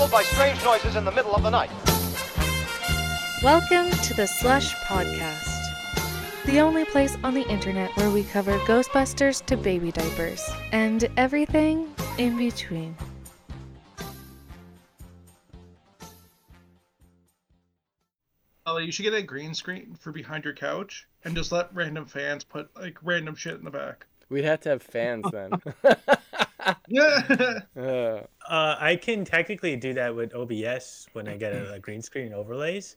troubled by strange noises in the middle of the night. Welcome to the Slush Podcast, the only place on the internet where we cover Ghostbusters to baby diapers and everything in between. Ellie, you should get a green screen for behind your couch and just let random fans put like random shit in the back. We'd have to have fans then. Yeah. Uh, I can technically do that with OBS when I get a, a green screen overlays.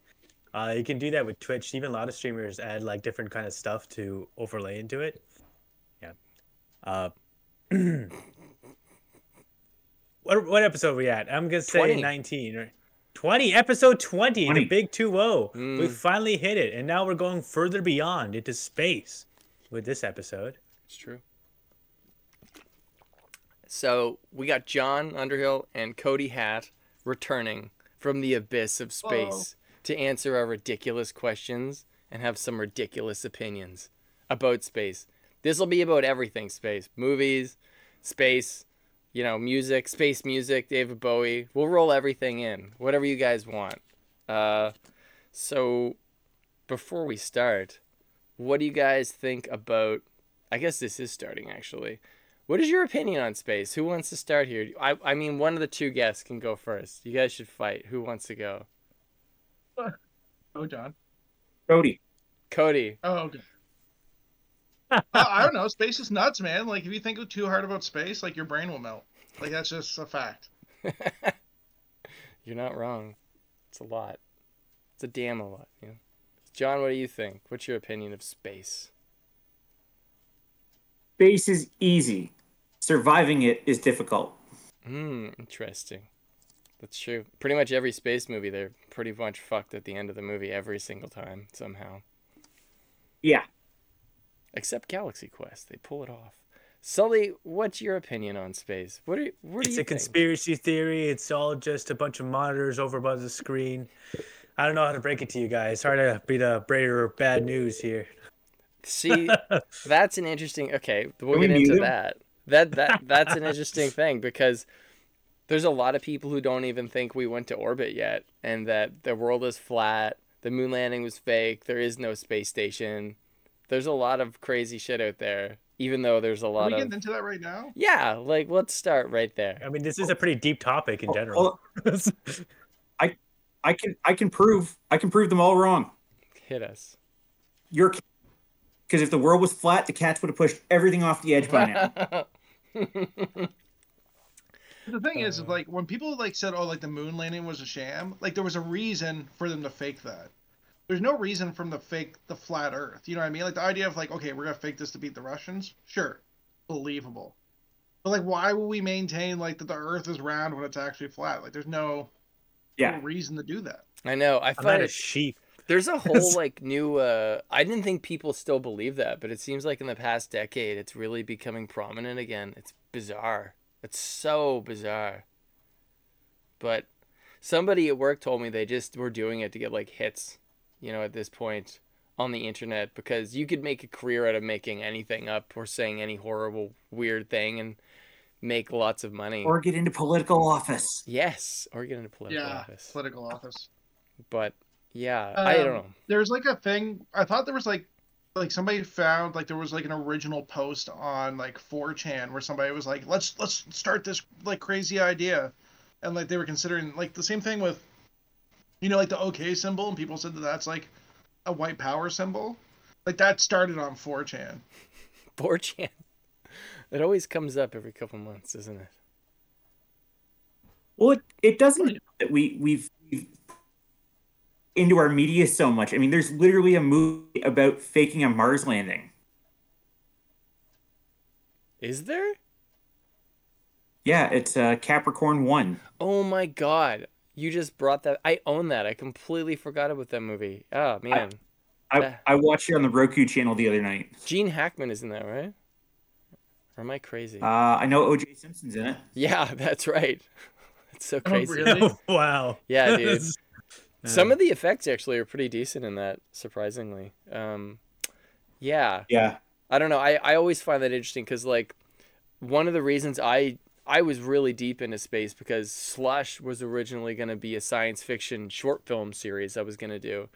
Uh, you can do that with Twitch. Even a lot of streamers add like different kind of stuff to overlay into it. Yeah. Uh, what what episode are we at? I'm gonna say 20. 19 or 20. Episode 20, 20. the big 2-0. We Mm. finally hit it, and now we're going further beyond into space with this episode. it's true. So we got Jon Underhill and Cody Hatt returning from the abyss of space to answer our ridiculous questions and have some ridiculous opinions about space. This will be about everything space, movies, space, you know, music, space music, David Bowie. We'll roll everything in, whatever you guys want. Uh, so before we start, what do you guys think about? I guess this is starting actually. What is your opinion on space? Who wants to start here? I, I mean, one of the two guests can go first. You guys should fight. Who wants to go? oh, John. Cody. Cody. Oh, okay. I don't know. Space is nuts, man. Like, if you think too hard about space, like your brain will melt. Like that's just a fact. You're not wrong. It's a lot. It's a damn a lot. You know? John, what do you think? What's your opinion of space? Space is easy. Surviving it is difficult. Hmm, interesting. That's true. Pretty much every space movie, they're pretty much fucked at the end of the movie every single time, somehow. Yeah. Except Galaxy Quest, they pull it off. Sully, what's your opinion on space? What are what do It's you a think? conspiracy theory. It's all just a bunch of monitors over above the screen. I don't know how to break it to you guys. Sorry to be the breaker of bad news here. See, that's an interesting. Okay, we'll Can we get mute into that. That that that's an interesting thing because there's a lot of people who don't even think we went to orbit yet, and that the world is flat. The moon landing was fake. There is no space station. There's a lot of crazy shit out there. Even though there's a Are lot we of getting into that right now? yeah, like let's start right there. I mean, this is a pretty deep topic in Oh, general. I can I can prove I can prove them all wrong. Hit us. You're because if the world was flat, the cats would have pushed everything off the edge by now. The thing is, is, like when people like said, "Oh, like the moon landing was a sham," like there was a reason for them to fake that. There's no reason for them to fake the flat Earth. You know what I mean? Like the idea of like, okay, we're gonna fake this to beat the Russians. Sure, believable. But like, why would we maintain like that the Earth is round when it's actually flat? Like, there's no, Yeah. no reason to do that. I know. I I'm find not a sheep. There's a whole like new uh I didn't think people still believe that, but it seems like in the past decade it's really becoming prominent again. It's bizarre. It's so bizarre. But somebody at work told me they just were doing it to get like hits, you know, at this point on the internet because you could make a career out of making anything up or saying any horrible weird thing and make lots of money. or get into political office. yes, or get into political yeah, office. political office. But yeah, I don't Um, know. There's like a thing. I thought there was like, like somebody found like there was like an original post on like 4chan where somebody was like, let's let's start this like crazy idea, and like they were considering like the same thing with, you know, like the OK symbol, and people said that that's like a white power symbol. Like that started on 4chan. 4chan. It always comes up every couple months, isn't it? Well, it, it doesn't that we we've, we've into our media so much. I mean, there's literally a movie about faking a Mars landing. Is there? Yeah, it's uh, Capricorn One. Oh my god. You just brought that. I own that. I completely forgot about that movie. Oh, man. I, Yeah. I watched it on the Roku channel the other night. Gene Hackman is in that, right? Or am I crazy? Uh, I know O.J. Simpson's in it. yeah, that's right. It's so crazy. really? Oh, wow. Yeah, dude. Yeah. Some of the effects actually are pretty decent in that, surprisingly. Um, yeah. Yeah. I don't know. I, I always find that interesting because like one of the reasons I I was really deep into space because Slush was originally going to be a science fiction short film series I was going to do.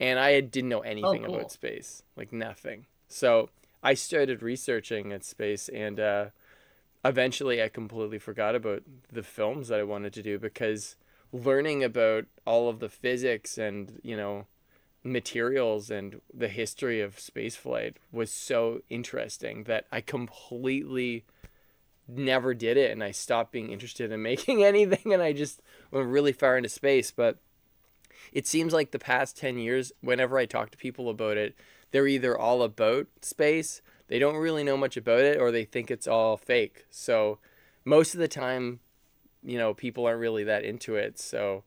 And I didn't know anything cool. about space, like nothing. So I started researching at space and uh, eventually I completely forgot about the films that I wanted to do because learning about all of the physics and, you know, materials and the history of spaceflight was so interesting that I completely never did it and I stopped being interested in making anything and I just went really far into space. But it seems like the past 10 years, whenever I talk to people about it, they're either all about space, they don't really know much about it, or they think it's all fake. So most of the time, you know, people aren't really that into it. So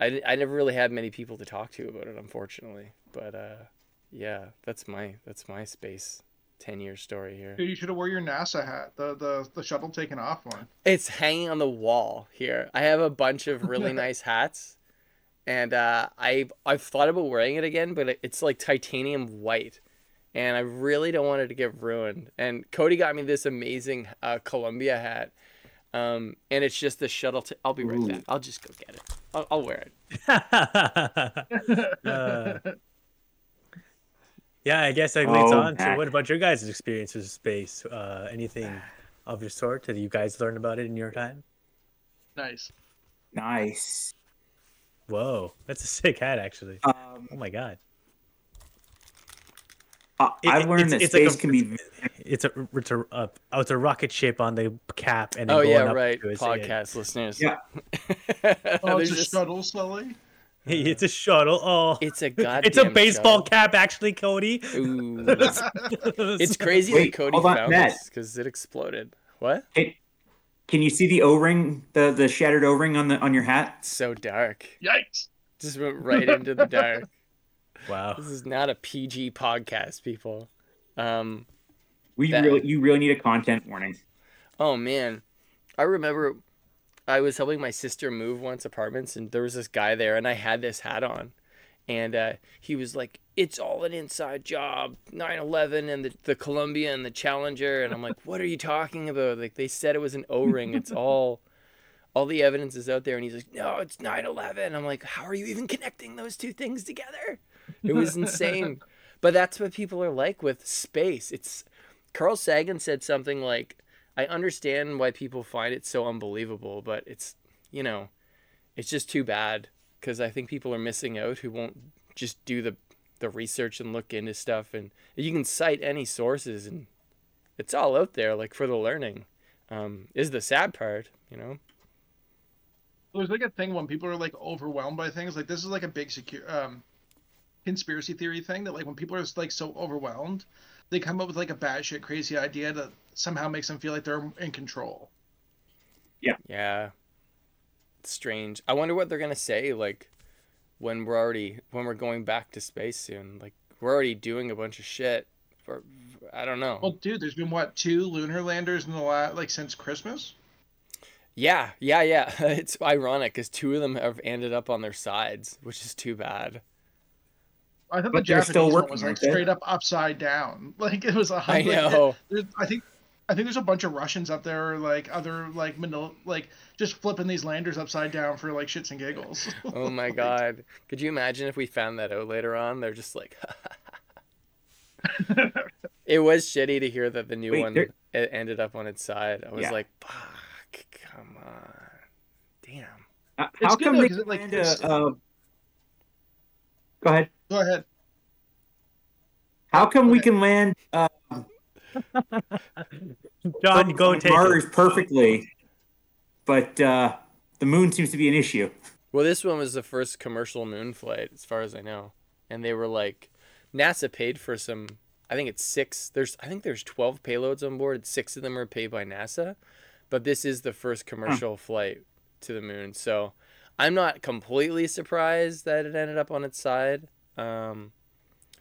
I, I never really had many people to talk to about it, unfortunately. But uh, yeah, that's my that's my space ten year story here. Dude, you should have wore your NASA hat, the the the shuttle taking off one. It's hanging on the wall here. I have a bunch of really nice hats, and uh, I've I've thought about wearing it again, but it's like titanium white, and I really don't want it to get ruined. And Cody got me this amazing uh, Columbia hat, um, and it's just the shuttle. T- I'll be right Ooh. back. I'll just go get it. I'll, I'll wear it. Uh, yeah, I guess that leads Oh, on to what about your guys' experiences with space? Uh, anything of your sort? Did you guys learn about it in your time? Nice. Nice. Whoa, that's a sick hat, actually. Um, Oh my god, I, It- I've it- learned it's- that it's like a- can be. it's a it's a uh, oh, it's a rocket ship on the cap, and Oh going yeah, up right. to it. Podcast listeners. Yeah. Oh, it's a just- shuttle, Sully. It's a shuttle. Oh, It's a goddamn. it's a baseball shuttle. cap, actually, Cody. Ooh. It's crazy Wait, that Cody hold on, found Matt. this because it exploded. What? Can, can you see the O-ring, the the shattered O-ring on the on your hat? It's so dark. Yikes. Just went right into the dark. Wow. This is not a PG podcast, people. Um. We That- really, you really need a content warning. Oh man, I remember I was helping my sister move once apartments, and there was this guy there, and I had this hat on, and uh, he was like, "It's all an inside job, 9/11 and the the Columbia and the Challenger," and I'm like, "What are you talking about? Like they said it was an O-ring. It's all." All the evidence is out there, and he's like, "No, it's 9/11." I'm like, "How are you even connecting those two things together?" It was insane. but that's what people are like with space. It's Carl Sagan said something like, I understand why people find it so unbelievable, but it's, you know, it's just too bad because I think people are missing out who won't just do the the research and look into stuff and you can cite any sources and it's all out there like for the learning um, is the sad part you know There's like a thing when people are like overwhelmed by things. Like this is like a big secure um conspiracy theory thing that like when people are like so overwhelmed, they come up with like a batshit crazy idea that somehow makes them feel like they're in control. yeah Yeah. it's strange i wonder what they're gonna say like when we're already when we're going back to space soon like we're already doing a bunch of shit for i don't know Well, dude, there's been what two lunar landers in the last like since Christmas. Yeah, yeah, yeah. It's ironic because two of them have ended up on their sides, which is too bad. I thought But the Japanese still one working, was like aren't they? straight up upside down. Like it was a I like, know. there's- I think I think there's a bunch of Russians up there, like other like Manila, like just flipping these landers upside down for like shits and giggles. Oh my god. Could you imagine if we found that out later on? They're just like. it was shitty to hear that the new Wait, one there- e- ended up on its side. I was Yeah. like, fuck, come on. Damn. Uh, It's how good come though, it, like, land it's- a, uh, Go ahead. Go ahead. How come we Okay. can land uh, John, go on take Mars it. perfectly, but uh, the moon seems to be an issue? Well, this one was the first commercial moon flight, as far as I know, and they were like, NASA paid for some. I think it's six. There's I think there's twelve payloads on board. Six of them are paid by NASA, but this is the first commercial flight to the moon. So I'm not completely surprised that it ended up on its side. Um,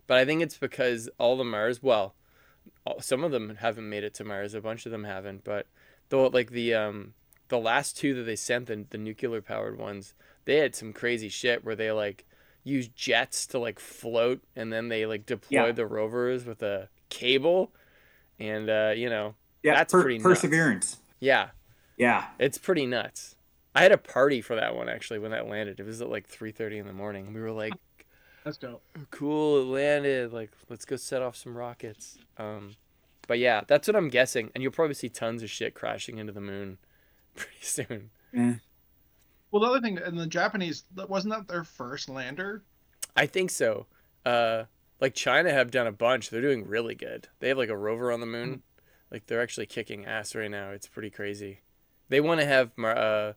but I think it's because all the Mars. Well, all, some of them haven't made it to Mars. A bunch of them haven't. But though, like the um, the last two that they sent, the, the nuclear powered ones, they had some crazy shit where they like used jets to like float and then they like deployed Yeah. the rovers with a cable and uh you know Yeah, That's per- pretty nuts. perseverance. yeah Yeah. It's pretty nuts. I had a party for that one actually when that landed. It was at like 3:30 in the morning. We were like, That's dope. "Cool, it landed. Like, let's go set off some rockets." Um, but yeah, that's what I'm guessing. And you'll probably see tons of shit crashing into the moon pretty soon. Well, the other thing, and the Japanese, wasn't that their first lander? I think so. Uh, like China have done a bunch. They're doing really good. They have like a rover on the moon. Like they're actually kicking ass right now. It's pretty crazy. They want to have uh,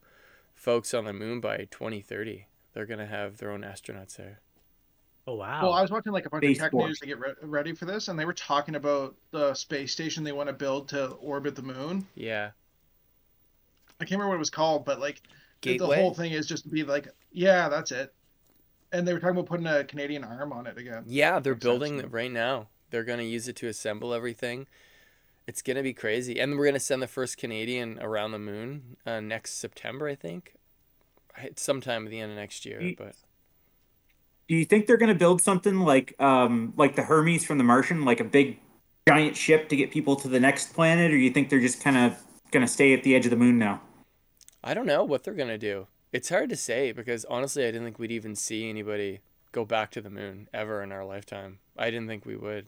folks on the moon by 2030. They're gonna have their own astronauts there. Oh wow. Well, I was watching like a bunch Space of tech Force. news to get re- ready for this, and they were talking about the space station they want to build to orbit the moon. Yeah. I can't remember what it was called, but like the- the whole thing is just to be like, yeah, that's it. And they were talking about putting a Canadian arm on it again. Yeah, they're building sense. it right now. They're gonna use it to assemble everything. It's gonna be crazy, and we're gonna send the first Canadian around the moon uh, next September, I think. It's sometime at the end of next year, but Do you think they're going to build something like um like the Hermes from The Martian, like a big giant ship to get people to the next planet, or do you think they're just kind of going to stay at the edge of the moon now? I don't know what they're gonna do. It's hard to say because honestly, I didn't think we'd even see anybody go back to the moon ever in our lifetime. I didn't think we would.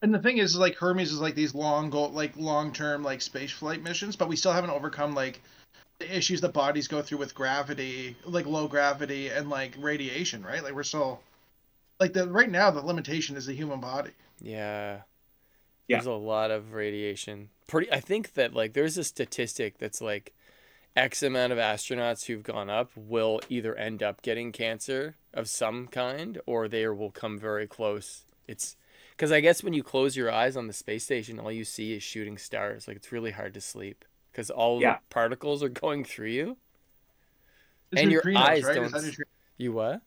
And the thing is, like Hermes is like these long goal, like long term, like space flight missions, but we still haven't overcome like the issues that bodies go through with gravity, like low gravity and like radiation, right? Like we're still like the right now the limitation is the human body. Yeah. Yeah. There's a lot of radiation. Pretty I think that like there's a statistic that's like X amount of astronauts who've gone up will either end up getting cancer of some kind or they will come very close. It's because I guess when you close your eyes on the space station, all you see is shooting stars. Like it's really hard to sleep because all Yeah. the particles are going through you. It's And your eyes right? don't You what?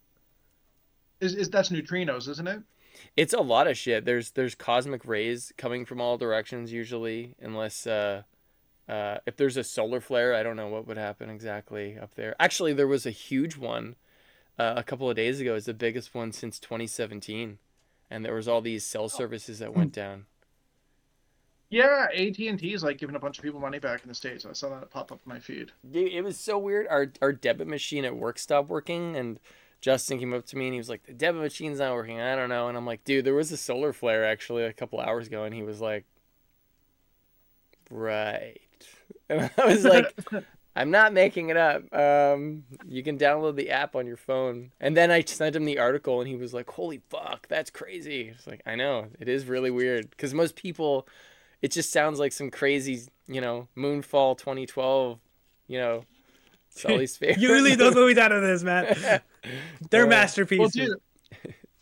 is, is that's neutrinos, isn't it? It's a lot of shit. There's there's cosmic rays coming from all directions usually, unless uh, uh, if there's a solar flare, I don't know what would happen exactly up there. Actually, there was a huge one uh, a couple of days ago. It's the biggest one since 2017, and there was all these cell services that went down. Yeah, AT and T is like giving a bunch of people money back in the states. I saw that pop up in my feed. Dude, it was so weird. Our our debit machine at work stopped working, and Justin came up to me and he was like, "The debit machine's not working." I don't know, and I'm like, "Dude, there was a solar flare actually a couple hours ago," and he was like, "Right," and I was like, "I'm not making it up. Um, you can download the app on your phone." And then I sent him the article, and he was like, "Holy fuck, that's crazy!" It's like I know it is really weird because most people, it just sounds like some crazy, you know, Moonfall 2012, you know. Sully's favorite. you really those movies out of this, man. They're Uh, Well, masterpieces. dude,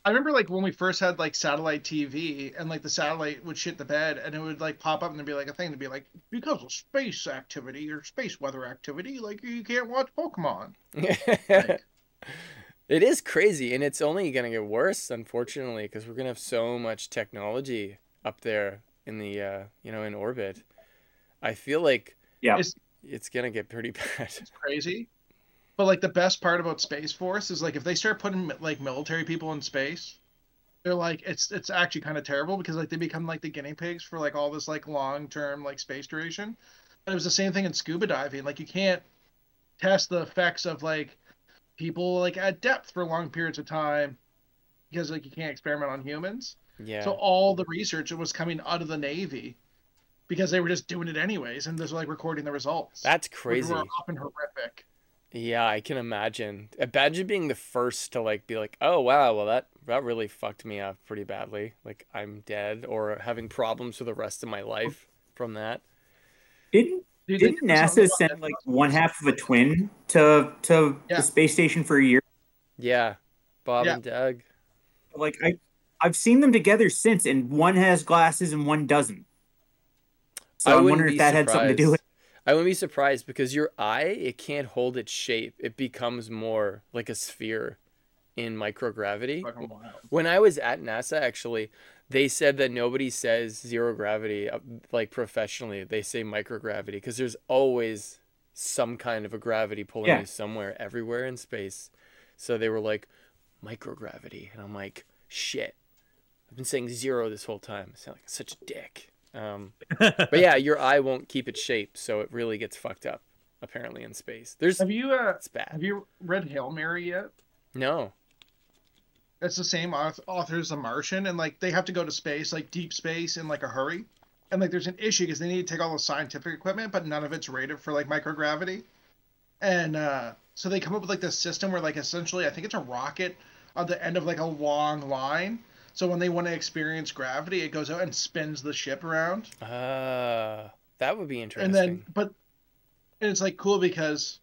I remember like when we first had like satellite TV, and like the satellite would shit the bed, and it would like pop up and there'd be like a thing to be like because of space activity or space weather activity, like you can't watch Pokemon. Like, it is crazy, and it's only gonna get worse, unfortunately, because we're gonna have so much technology up there in the, uh, you know, in orbit. I feel like Yeah. It's- it's gonna get pretty bad. it's crazy. But like the best part about Space Force is like if they start putting like military people in space, they're like it's it's actually kind of terrible because like they become like the guinea pigs for like all this like long term like space duration. And it was the same thing in scuba diving. Like you can't test the effects of like people like at depth for long periods of time because like you can't experiment on humans. Yeah. So all the research was coming out of the Navy because they were just doing it anyways and just like recording the results. That's which crazy. were often horrific. Yeah, I can imagine. Imagine being the first to like be like, "Oh wow, well that that really fucked me up pretty badly. Like I'm dead or having problems for the rest of my life from that." Didn't Dude, didn't NASA send like one half of a twin to to Yeah. the space station for a year? Yeah. Bob Yeah. and Doug. Like I I've seen them together since, and one has glasses and one doesn't. So I I, wouldn't wonder be if that had something to do with. surprised. I wouldn't be surprised because your eye it can't hold its shape. It becomes more like a sphere in microgravity. When I was at NASA, actually, they said that nobody says zero gravity uh, like professionally. They say microgravity because there's always some kind of a gravity pulling Yeah. you somewhere, everywhere in space. So they were like microgravity, and I'm like, shit. I've been saying zero this whole time. I sound like such a dick. Um, but yeah, your eye won't keep its shape, so it really gets fucked up. Apparently in space, there's Have you uh, it's bad. have you read Hail Mary yet? No. It's the same auth- author as The Martian, and like they have to go to space, like deep space, in like a hurry. And like there's an issue because they need to take all the scientific equipment, but none of it's rated for like microgravity. And uh, so they come up with like this system where like essentially I think it's a rocket on the end of like a long line. So when they want to experience gravity, it goes out and spins the ship around. Uh, that would be interesting. and then but and it's like cool because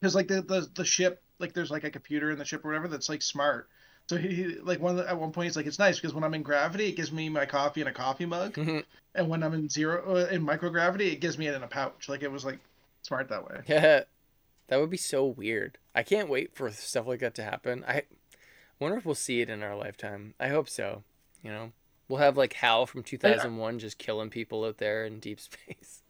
because like the, the the ship like there's like a computer in the ship or whatever that's like smart so he, he like one the, at one point he's like it's nice because when i'm in gravity it gives me my coffee in a coffee mug and when i'm in zero uh, in microgravity it gives me it in a pouch like it was like smart that way Yeah, that would be so weird. I can't wait for stuff like that to happen. I wonder if we'll see it in our lifetime. I hope so. You know, we'll have like Hal from 2001 just killing people out there in deep space.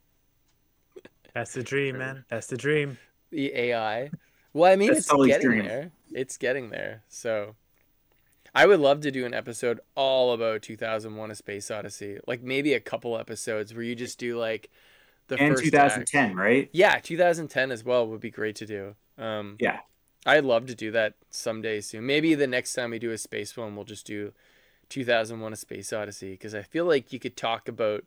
That's the dream, man. That's the dream. The AI. Well, I mean, That's it's Sully's getting dream. there. It's getting there. So, I would love to do an episode all about 2001: A Space Odyssey. Like maybe a couple episodes where you just do like the and first act. 2010, right? Yeah, 2010 as well would be great to do. Um, Yeah. I'd love to do that someday soon. Maybe the next time we do a space one, we'll just do 2001: A Space Odyssey because I feel like you could talk about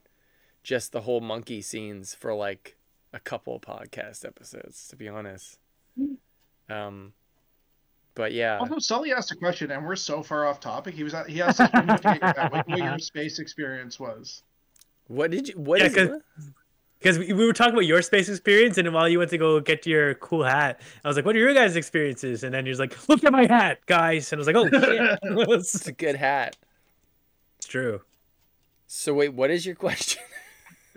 just the whole monkey scenes for like a couple podcast episodes. To be honest. Um, but yeah, also sully asked a question and we're so far off topic he was at, he asked if you what what your space experience was what did you? What Yeah, is 'cause- it? Because we, we were talking about your space experience, and while you went to go get your cool hat, I was like, "What are your guys' experiences?" And then you're like, "Look at my hat, guys!" And I was like, "Oh shit, It's it's a good hat. It's true." So wait, what is your question?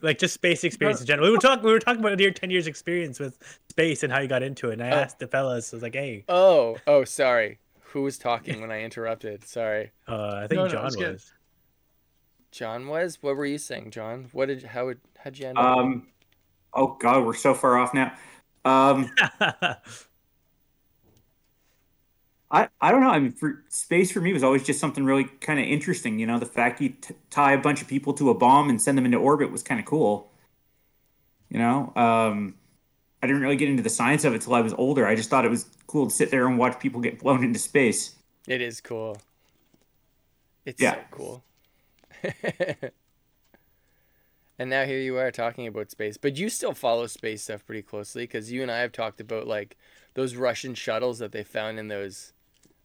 Like just space experience in general. We were talking. We were talking about your ten years experience with space and how you got into it. And I Oh. asked the fellas, I was like, "Hey, Oh, oh, sorry. Who was talking when I interrupted? Sorry. uh, I think No, no, John it's good. Was." John was. What were you saying, John? What did? How would? How'd you end up? Um, oh god, we're so far off now. Um, I I don't know. I mean, for space for me was always just something really kind of interesting. You know, the fact you t- tie a bunch of people to a bomb and send them into orbit was kind of cool. You know, um, I didn't really get into the science of it till I was older. I just thought it was cool to sit there and watch people get blown into space. It is cool. It's Yeah. so cool. and now here you are talking about space, but you still follow space stuff pretty closely because you and I have talked about like those Russian shuttles that they found in those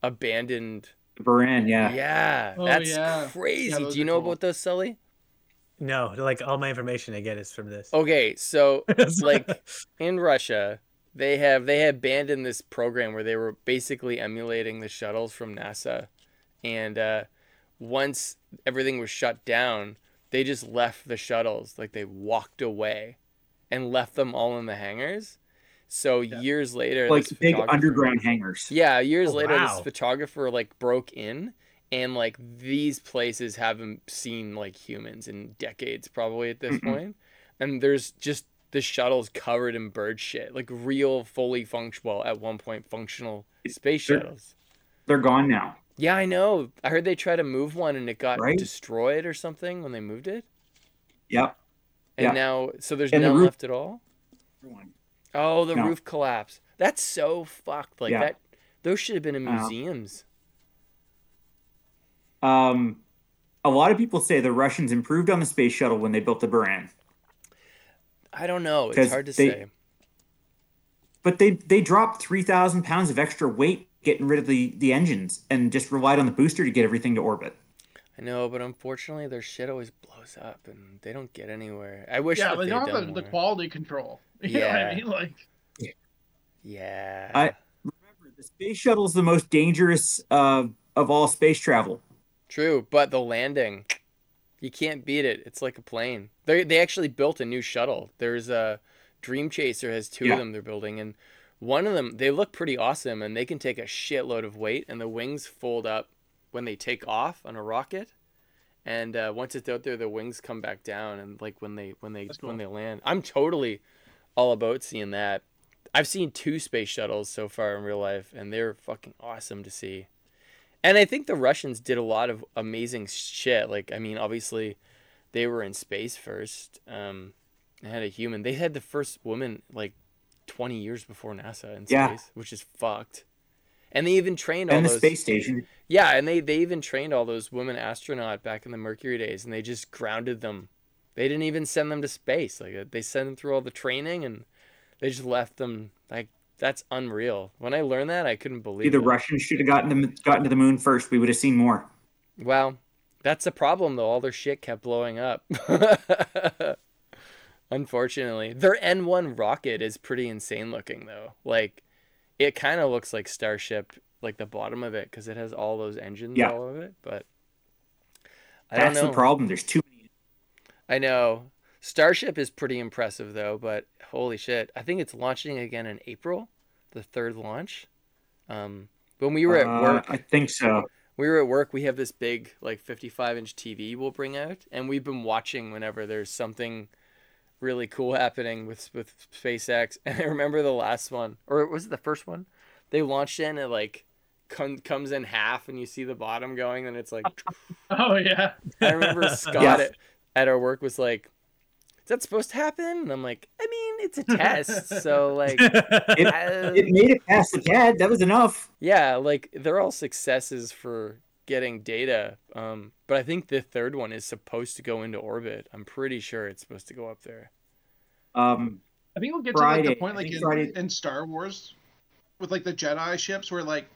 abandoned. Buran, yeah. Yeah, Oh, that's yeah. crazy. Yeah, Do you know cool. about those, Sully? no, like all my information I get is from this. Okay, so like in Russia, they have they had abandoned this program where they were basically emulating the shuttles from NASA, and uh, once everything was shut down, they just left the shuttles like they walked away, and left them all in the hangars. So years later, Like big underground hangars. yeah, years Oh, later, this photographer like broke in, and like these places haven't seen like humans in decades, probably at this point. And there's just the shuttles covered in bird shit, like real, fully functional at one point functional space They're- shuttles. They're gone now. Yeah, I know. I heard they tried to move one and it got Right? destroyed or something when they moved it. Yep. And Yeah. now, so there's And the none roof- left at all. Oh, the No. roof collapsed. That's so fucked. Like Yeah. that. Those should have been in Uh, museums. Um, a lot of people say the Russians improved on the space shuttle when they built the Buran. I don't know. It's hard to they- say. but they they dropped 3000 pounds of extra weight getting rid of the the engines and just relied on the booster to get everything to orbit I know, but unfortunately, their shit always blows up, and they don't get anywhere. I wish yeah that they don't have the, the quality control you know what Yeah. i mean like Yeah. I- remember the space shuttle is the most dangerous uh, of all space travel True, but the landing, you can't beat it. It's like a plane. They they actually built a new shuttle. There's a Dream Chaser has two Yeah. of them they're building, and one of them they look pretty awesome, and they can take a shitload of weight, and the wings fold up when they take off on a rocket. And uh, once it's out there, the wings come back down, and like when they when they That's when they land, I'm totally all about seeing that. I've seen two space shuttles so far in real life, and they're fucking awesome to see. And I think the Russians did a lot of amazing shit. Like, I mean, obviously, they were in space first. Um, they had a human. They had the first woman like 20 years before NASA in Yeah. space, which is fucked. And they even trained all the those. space station. Yeah, and they they even trained all those women astronaut back in the Mercury days, and they just grounded them. They didn't even send them to space. Like uh, they sent them through all the training, and they just left them. Like that's unreal. When I learned that, I couldn't believe The it. Russians should have gotten them gotten to the moon first. We would have seen more. Well, that's the problem though. All their shit kept blowing up. Unfortunately, their N1 rocket is pretty insane looking though. Like, it kind of looks like Starship, like the bottom of it, because it has all those engines Yeah. all over it. But I don't That's the problem. There's too many. I know. Starship is pretty impressive though, but holy shit. I think it's launching again in April, the third launch. Um when we were at Uh, work, I think so. we were at work, we have this big like 55 inch TV we'll bring out and we've been watching whenever there's something really cool happening with with SpaceX. And I remember the last one or was it the first one? They launched in and it like com- comes in half and you see the bottom going and it's like Oh yeah. I remember Scott Yes. at, at our work was like, "Is that supposed to happen?" And I'm like, "I mean, it's a test, so like, It, uh, it made it past the CAD. That was enough. yeah, like they're all successes for getting data. Um, but I think the third one is supposed to go into orbit. I'm pretty sure it's supposed to go up there. Um, I think we'll get to like Friday. the point like in, in Star Wars with like the Jedi ships where like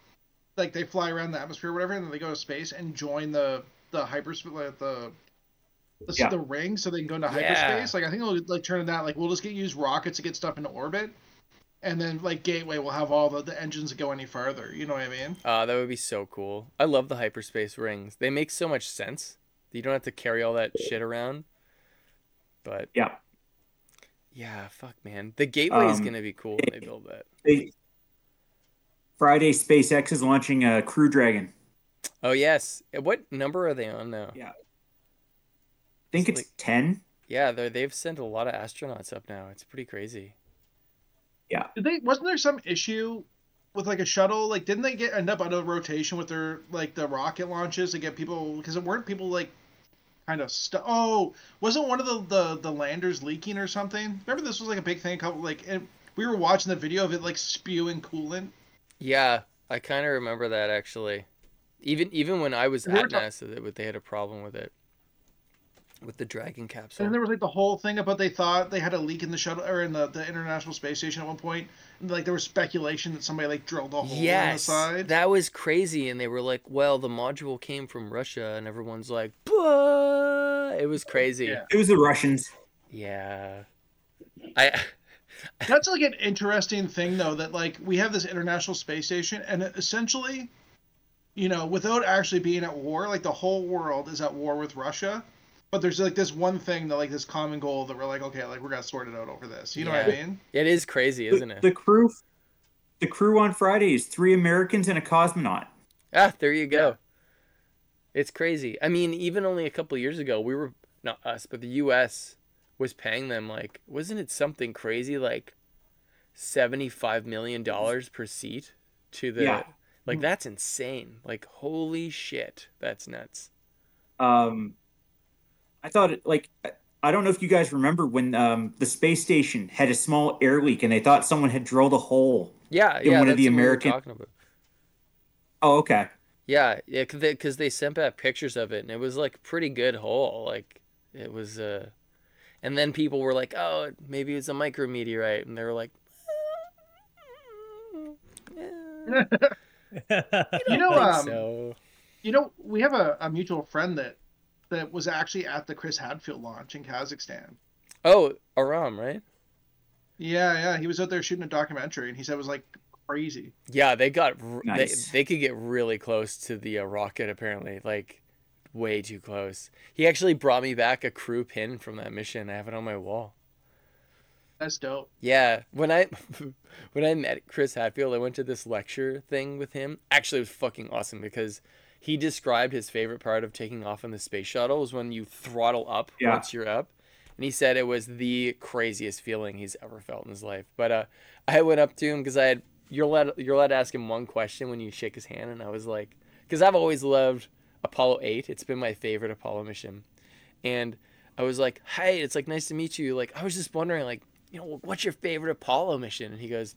like they fly around the atmosphere or whatever and then they go to space and join the the hyperspace like the the, Yeah. the ring so they can go into Yeah. hyperspace. Like I think it'll like turn that like we'll just get use rockets to get stuff into orbit. And then like Gateway will have all the, the engines that go any further. You know what I mean? Uh, that would be so cool. I love the hyperspace rings. They make so much sense. You don't have to carry all that shit around. But yeah. yeah, fuck man, the gateway is Um, gonna be cool when they build that. They, Friday, SpaceX is launching a Crew Dragon. Oh yes, what number are they on now? Yeah. I think It's it's ten. Yeah, they they've sent a lot of astronauts up now. It's pretty crazy. Did they wasn't there some issue with like a shuttle? Like didn't they get end up out of rotation with their like the rocket launches to get people because it weren't people like kind of stuck. Oh, wasn't one of the, the the landers leaking or something? Remember this was like a big thing. a Couple like and we were watching the video of it like spewing coolant. Yeah, I kind of remember that actually. Even even when I was We at ta- NASA, they, they had a problem with it, with the Dragon capsule. And there was like the whole thing about they thought they had a leak in the shuttle or in the, the International Space Station at one point. And like there was speculation that somebody like drilled a hole in the Yes, side. that was crazy, and they were like, "Well, the module came from Russia," and everyone's like, "Bah!" It was crazy. Yeah. It was the Russians. Yeah. I That's like an interesting thing though that like we have this international space station and it essentially you know without actually being at war like the whole world is at war with Russia but there's like this one thing that like this common goal that we're like okay like we're gonna sort it out over this you know what I mean it is crazy, isn't it? the crew, the crew on Friday is three Americans and a cosmonaut. Ah, there you go. It's crazy. I mean, even only a couple years ago, we were not us, but the U.S. was paying them like, wasn't it something crazy like seventy-five million dollars per seat to the? Yeah. Like that's insane. Like holy shit, that's nuts. Um, I thought it like I don't know if you guys remember when um, the space station had a small air leak and they thought someone had drilled a hole. Yeah, In yeah. one of the what we American- talking about. Oh, okay. Yeah, yeah, because they, 'cause they sent back pictures of it, and it was like pretty good hole. Like it was, uh, and then people were like, "Oh, maybe it's a micrometeorite," and they were like, "Eh, you know um so." you know we have a, a mutual friend that that was actually at the Chris Hadfield launch in Kazakhstan Oh, Aram, right? yeah yeah he was out there shooting a documentary and he said it was like crazy Yeah, they got Nice. they they could get really close to the uh, rocket apparently, like way too close. He actually brought me back a crew pin from that mission. I have it on my wall. that's dope Yeah, when I when I met Chris Hadfield, I went to this lecture thing with him. Actually, it was fucking awesome because he described his favorite part of taking off in the space shuttle was when you throttle up Yeah. once you're up. And he said it was the craziest feeling he's ever felt in his life. But uh, I went up to him because I had you're allowed you're allowed to ask him one question when you shake his hand, and I was like, because I've always loved Apollo eight. It's been my favorite Apollo mission, and I was like, "Hey, it's like nice to meet you. Like, I was just wondering, like, you know, what's your favorite Apollo mission?" And he goes,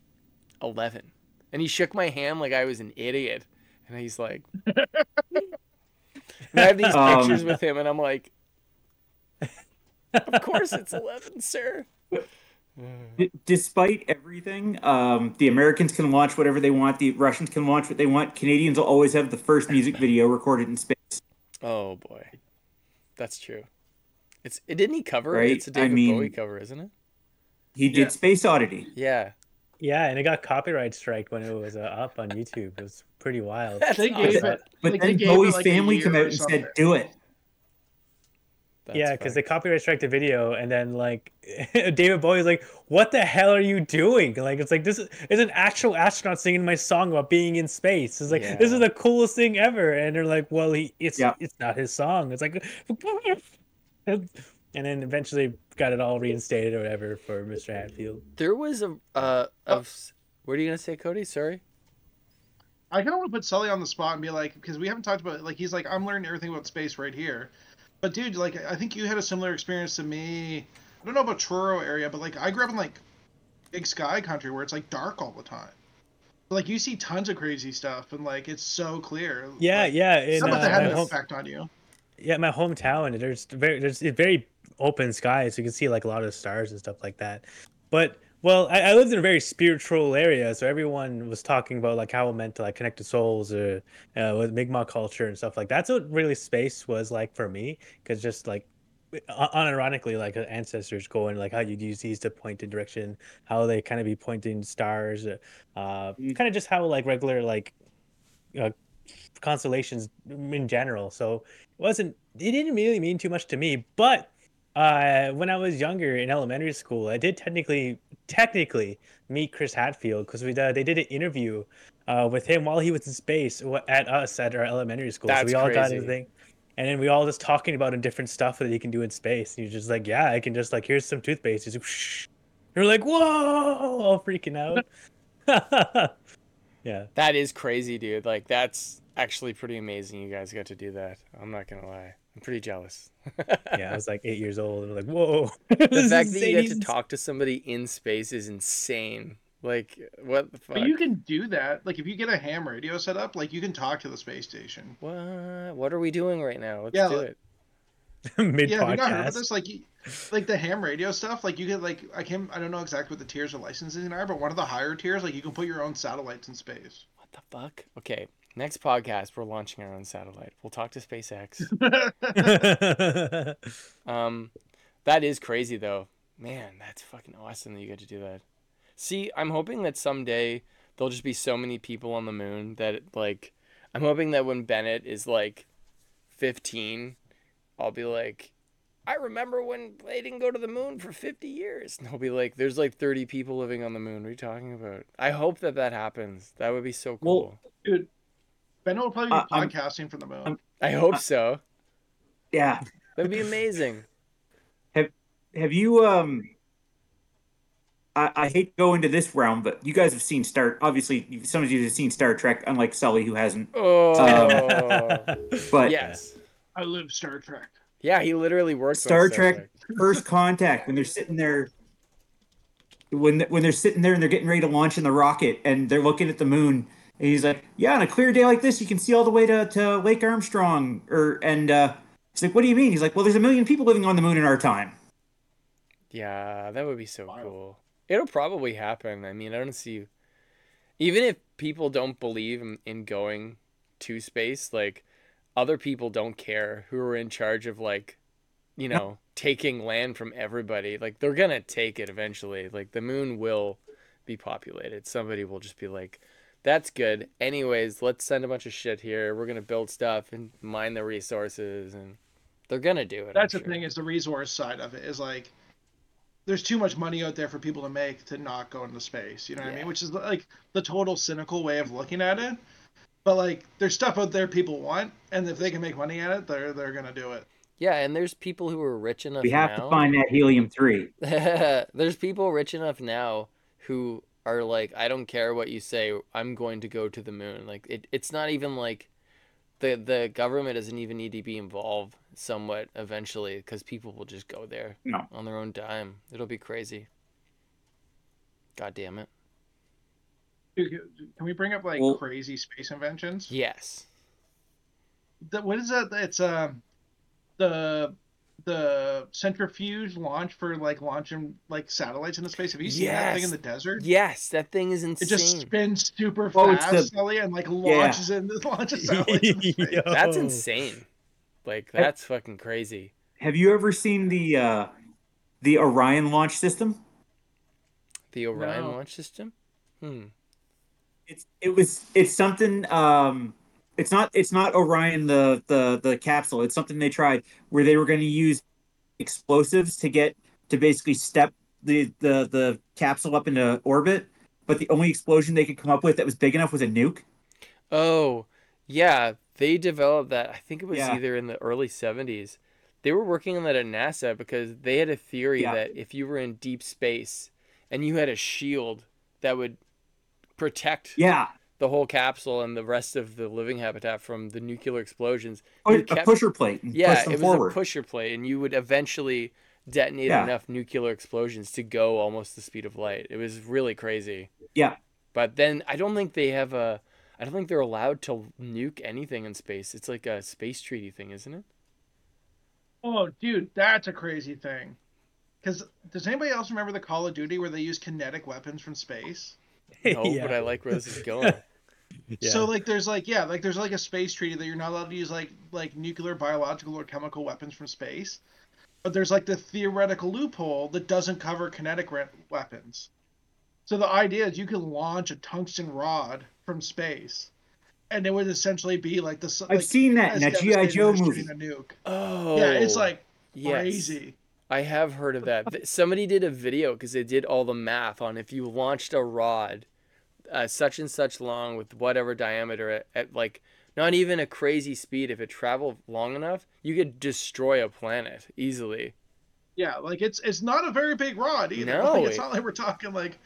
11. And he shook my hand like I was an idiot. And he's like, and I have these Um, pictures with him, and I'm like, of course it's 11, sir. D- despite everything, um, the Americans can launch whatever they want. The Russians can launch what they want. Canadians will always have the first music video recorded in space. Oh boy, that's true. It's it didn't he cover it? Right? It's a I David mean- Bowie cover, isn't it? He did Yeah. Space Oddity. Yeah, Yeah, and it got copyright strike when it was uh, up on YouTube. It was pretty wild. They gave it. But like, then gave Bowie's like, family year came out and something. said, "Do it." That's yeah, because funny. they copyright strike the video, and then like David Bowie's like, "What the hell are you doing?" Like it's like this is it's an actual astronaut singing my song about being in space. It's like this is the coolest thing ever, and they're like, "Well, he it's Yeah. it's not his song." It's like, and then eventually got it all reinstated or whatever for Mr. Hadfield. there was a uh of what are you gonna say, Cody? Sorry. I kind of want to put Sully on the spot and be like, because we haven't talked about like he's like I'm learning everything about space right here, but dude, like I think you had a similar experience to me. I don't know about Truro area, but like I grew up in like big sky country where it's like dark all the time. Like you see tons of crazy stuff and like it's so clear. Yeah, Like, yeah. In, Some of uh, that had an home- effect on you. Yeah, my hometown. There's very there's very open sky, so you can see like a lot of stars and stuff like that. But well, I, I lived in a very spiritual area, so everyone was talking about like how it meant to like connect to souls or uh, with Mi'kmaq culture and stuff like that. that's what really space was like for me, because just like unironically, like ancestors going like how you'd use these to point in direction, how they kind of be pointing stars, uh, uh, Mm. kind of just how like regular like uh, constellations in general. So it wasn't it didn't really mean too much to me but uh when i was younger in elementary school i did technically technically meet chris hadfield because we uh, they did an interview uh with him while he was in space at us at our elementary school so That's we all got his crazy. thing and then we all just talking about different stuff that he can do in space and he's just like yeah i can just like here's some toothpaste he's like Shh. you're like whoa all freaking out yeah That is crazy, dude. Like that's actually pretty amazing. You guys got to do that. I'm not gonna lie. I'm pretty jealous. yeah i was like eight years old and like whoa the fact that you get to talk to somebody in space is insane. Like what the fuck? But you can do that. Like if you get a ham radio set up, like you can talk to the space station. What? What are we doing right now? Let's Yeah, do like- it. mid Yeah, have you not heard about this? Like, you- like the ham radio stuff. Like you get like I can I don't know exactly what the tiers of licensing are, but one of the higher tiers, like you can put your own satellites in space. What the fuck? Okay, next podcast we're launching our own satellite. We'll talk to SpaceX. um, that is crazy though. Man, that's fucking awesome that you get to do that. See, I'm hoping that someday there'll just be so many people on the moon that like I'm hoping that when Bennett is like 15, I'll be like I remember when they didn't go to the moon for 50 years. And he'll be like, there's like 30 people living on the moon. What are you talking about? I hope that that happens. That would be so Well, cool. Dude, Ben will probably be Uh, I'm- podcasting from the moon. I'm- I hope so. Yeah. That'd be amazing. Have Have you um I, I hate to go into this realm, but you guys have seen Star obviously some of you have seen Star Trek, unlike Sully who hasn't. Oh, But yes. I live Star Trek. Yeah, he literally works Star on Trek First Contact when they're sitting there when when they're sitting there and they're getting ready to launch in the rocket and they're looking at the moon and he's like, "Yeah, on a clear day like this, you can see all the way to, to Lake Armstrong." Or and uh, he's like, "What do you mean?" He's like, "Well, there's a million people living on the moon in our time." Yeah, that would be so Wild. cool. It'll probably happen. I mean, I don't see. Even if people don't believe in, in going to space, like other people don't care who are in charge of like, you know, taking land from everybody. Like they're gonna take it eventually. Like the moon will be populated. Somebody will just be like, "That's good." Anyways, let's send a bunch of shit here. We're gonna build stuff and mine the resources, and they're gonna do it. I'm That's the sure. thing is the resource side of it is like there's too much money out there for people to make to not go into space. You know what I mean? Which is like the total cynical way of looking at it. But like there's stuff out there people want, and if they can make money at it, they're they're gonna do it. Yeah, and there's people who are rich enough We have now. to find that helium three. there's people rich enough now who are like, I don't care what you say, I'm going to go to the moon. Like it, it's not even like the the government doesn't even need to be involved somewhat eventually because people will just go there No. on their own dime. It'll be crazy. God damn it. Dude, Can we bring up like Well- crazy space inventions? Yes. The, what is that? It's um the the centrifuge launch for like launching like satellites into space. Have you seen that thing in the desert? Yes, that thing is insane. It just spins super Oh, fast, the- Sully, and like launches in launches satellites into space. That's insane. Like that's fucking crazy. Have you ever seen the uh, the Orion launch system? The Orion No. launch system? Hmm. It's it was it's something um it's not it's not Orion the the the capsule. It's something they tried where they were going to use explosives to get to basically step the the the capsule up into orbit, but the only explosion they could come up with that was big enough was a nuke. Oh, yeah. They developed that. I think it was Yeah. either in the early 70s. They were working on that at NASA because they had a theory Yeah. that if you were in deep space and you had a shield that would protect Yeah, the whole capsule and the rest of the living habitat from the nuclear explosions, Pu- you a kept- pusher plate. And yeah, them it was forward. a pusher plate, and you would eventually detonate Yeah. enough nuclear explosions to go almost the speed of light. It was really crazy. Yeah. But then I don't think they have a. I don't think they're allowed to nuke anything in space. It's like a space treaty thing, isn't it? Oh, dude, that's a crazy thing. Because does anybody else remember the Call of Duty where they use kinetic weapons from space? No, Yeah. but I like where this is going. Yeah. So like, there's like, yeah, like there's like a space treaty that you're not allowed to use like like nuclear, biological, or chemical weapons from space. But there's like the theoretical loophole that doesn't cover kinetic re- weapons. So the idea is you can launch a tungsten rod from space, and it would essentially be like the. s- I've like, seen that in as that GI Joe movie. shooting A nuke. Oh, Yeah, it's oh, like yes. crazy. I have heard of that. Somebody did a video because they did all the math on if you launched a rod, uh, such and such long with whatever diameter at, at like not even a crazy speed. If it traveled long enough, you could destroy a planet easily. Yeah, like it's it's not a very big rod either. No, like, it's it- not like we're talking like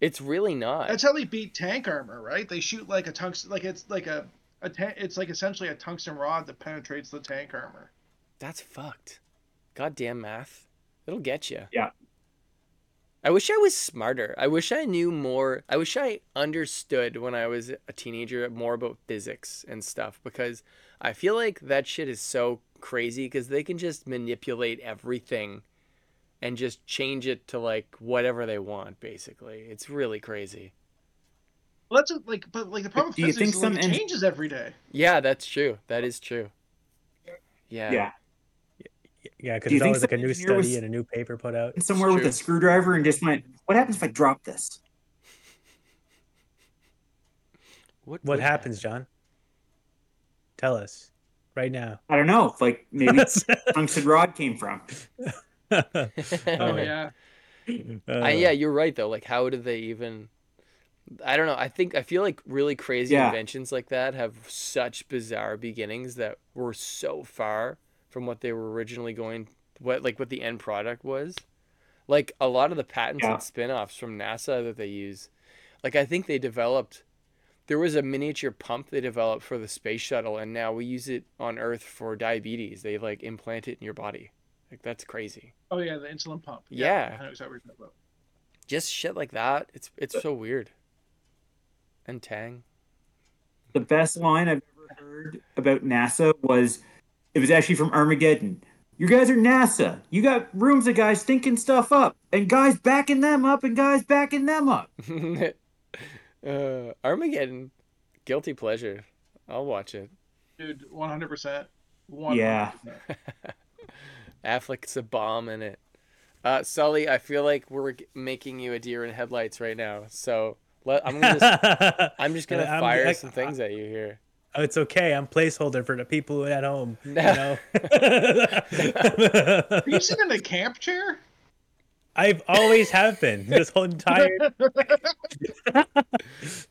It's really not. that's how they beat tank armor, right? They shoot like a tungsten, like it's like a a ta- it's like essentially a tungsten rod that penetrates the tank armor. That's fucked. Goddamn math. It'll get you. Yeah. I wish I was smarter. I wish I knew more. I wish I understood when I was a teenager more about physics and stuff because I feel like that shit is so crazy because they can just manipulate everything and just change it to like whatever they want basically. It's really crazy. Well, that's a, like, but like the problem with do you physics think is like, some it en- changes every day. Yeah, that's true. That is true. Yeah. Yeah. Yeah, because Do you there's always like a new study was- and a new paper put out. Somewhere with a screwdriver and just went, "What happens if I drop this?" What What would happens, John? Tell us right now. I don't know. Like maybe tungsten rod came from. Oh Oh, yeah, Uh, I, yeah, you're right though. Like, how did they even? I don't know. I think I feel like really crazy Yeah. inventions like that have such bizarre beginnings that were so far from what they were originally going, what like what the end product was. Like a lot of the patents Yeah. and spin-offs from NASA that they use, like I think they developed. There was a miniature pump they developed for the space shuttle, and now we use it on Earth for diabetes. They like implant it in your body. Like that's crazy. oh yeah, the insulin pump. Yeah. I know exactly what about. just shit like that. It's it's so weird. And Tang. The best line I've ever heard about NASA was, it was actually from Armageddon. You guys are NASA. You got rooms of guys thinking stuff up, and guys backing them up, and guys backing them up. uh, Armageddon, guilty pleasure. I'll watch it. Dude, one hundred percent. Yeah. Affleck's a bomb in it. Uh, Sully, I feel like we're making you a deer in headlights right now. So let, I'm gonna just, I'm just gonna I'm- fire I- some things at you here. Oh, it's okay. I'm placeholder for the people at home. You know? Are you sitting in a camp chair? I've always have been this whole entire.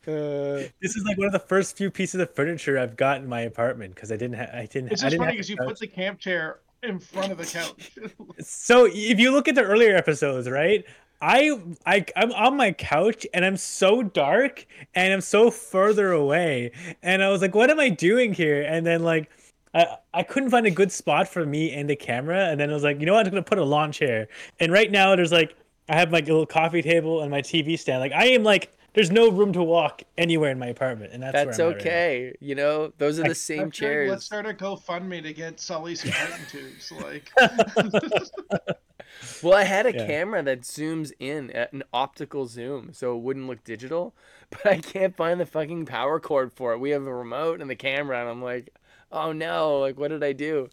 Uh, This is like one of the first few pieces of furniture I've got in my apartment because I didn't. Ha- I didn't. It's I just didn't funny because you put the camp chair in front of the couch. So if you look at the earlier episodes, right? I I I'm on my couch and I'm so dark and I'm so further away and I was like, what am I doing here? And then like I I couldn't find a good spot for me and the camera and then I was like, you know what? I'm gonna put a lawn chair. And right now there's like I have like a little coffee table and my TV stand. Like I am like there's no room to walk anywhere in my apartment and that's That's where I'm at right now. okay. You know, those are I- the same Let's start- chairs. Let's start a GoFundMe to get Sully some carton tubes. Like, Well, I had a Yeah. camera that zooms in at an optical zoom, so it wouldn't look digital. But I can't find the fucking power cord for it. We have a remote and the camera, and I'm like, oh no, like what did I do?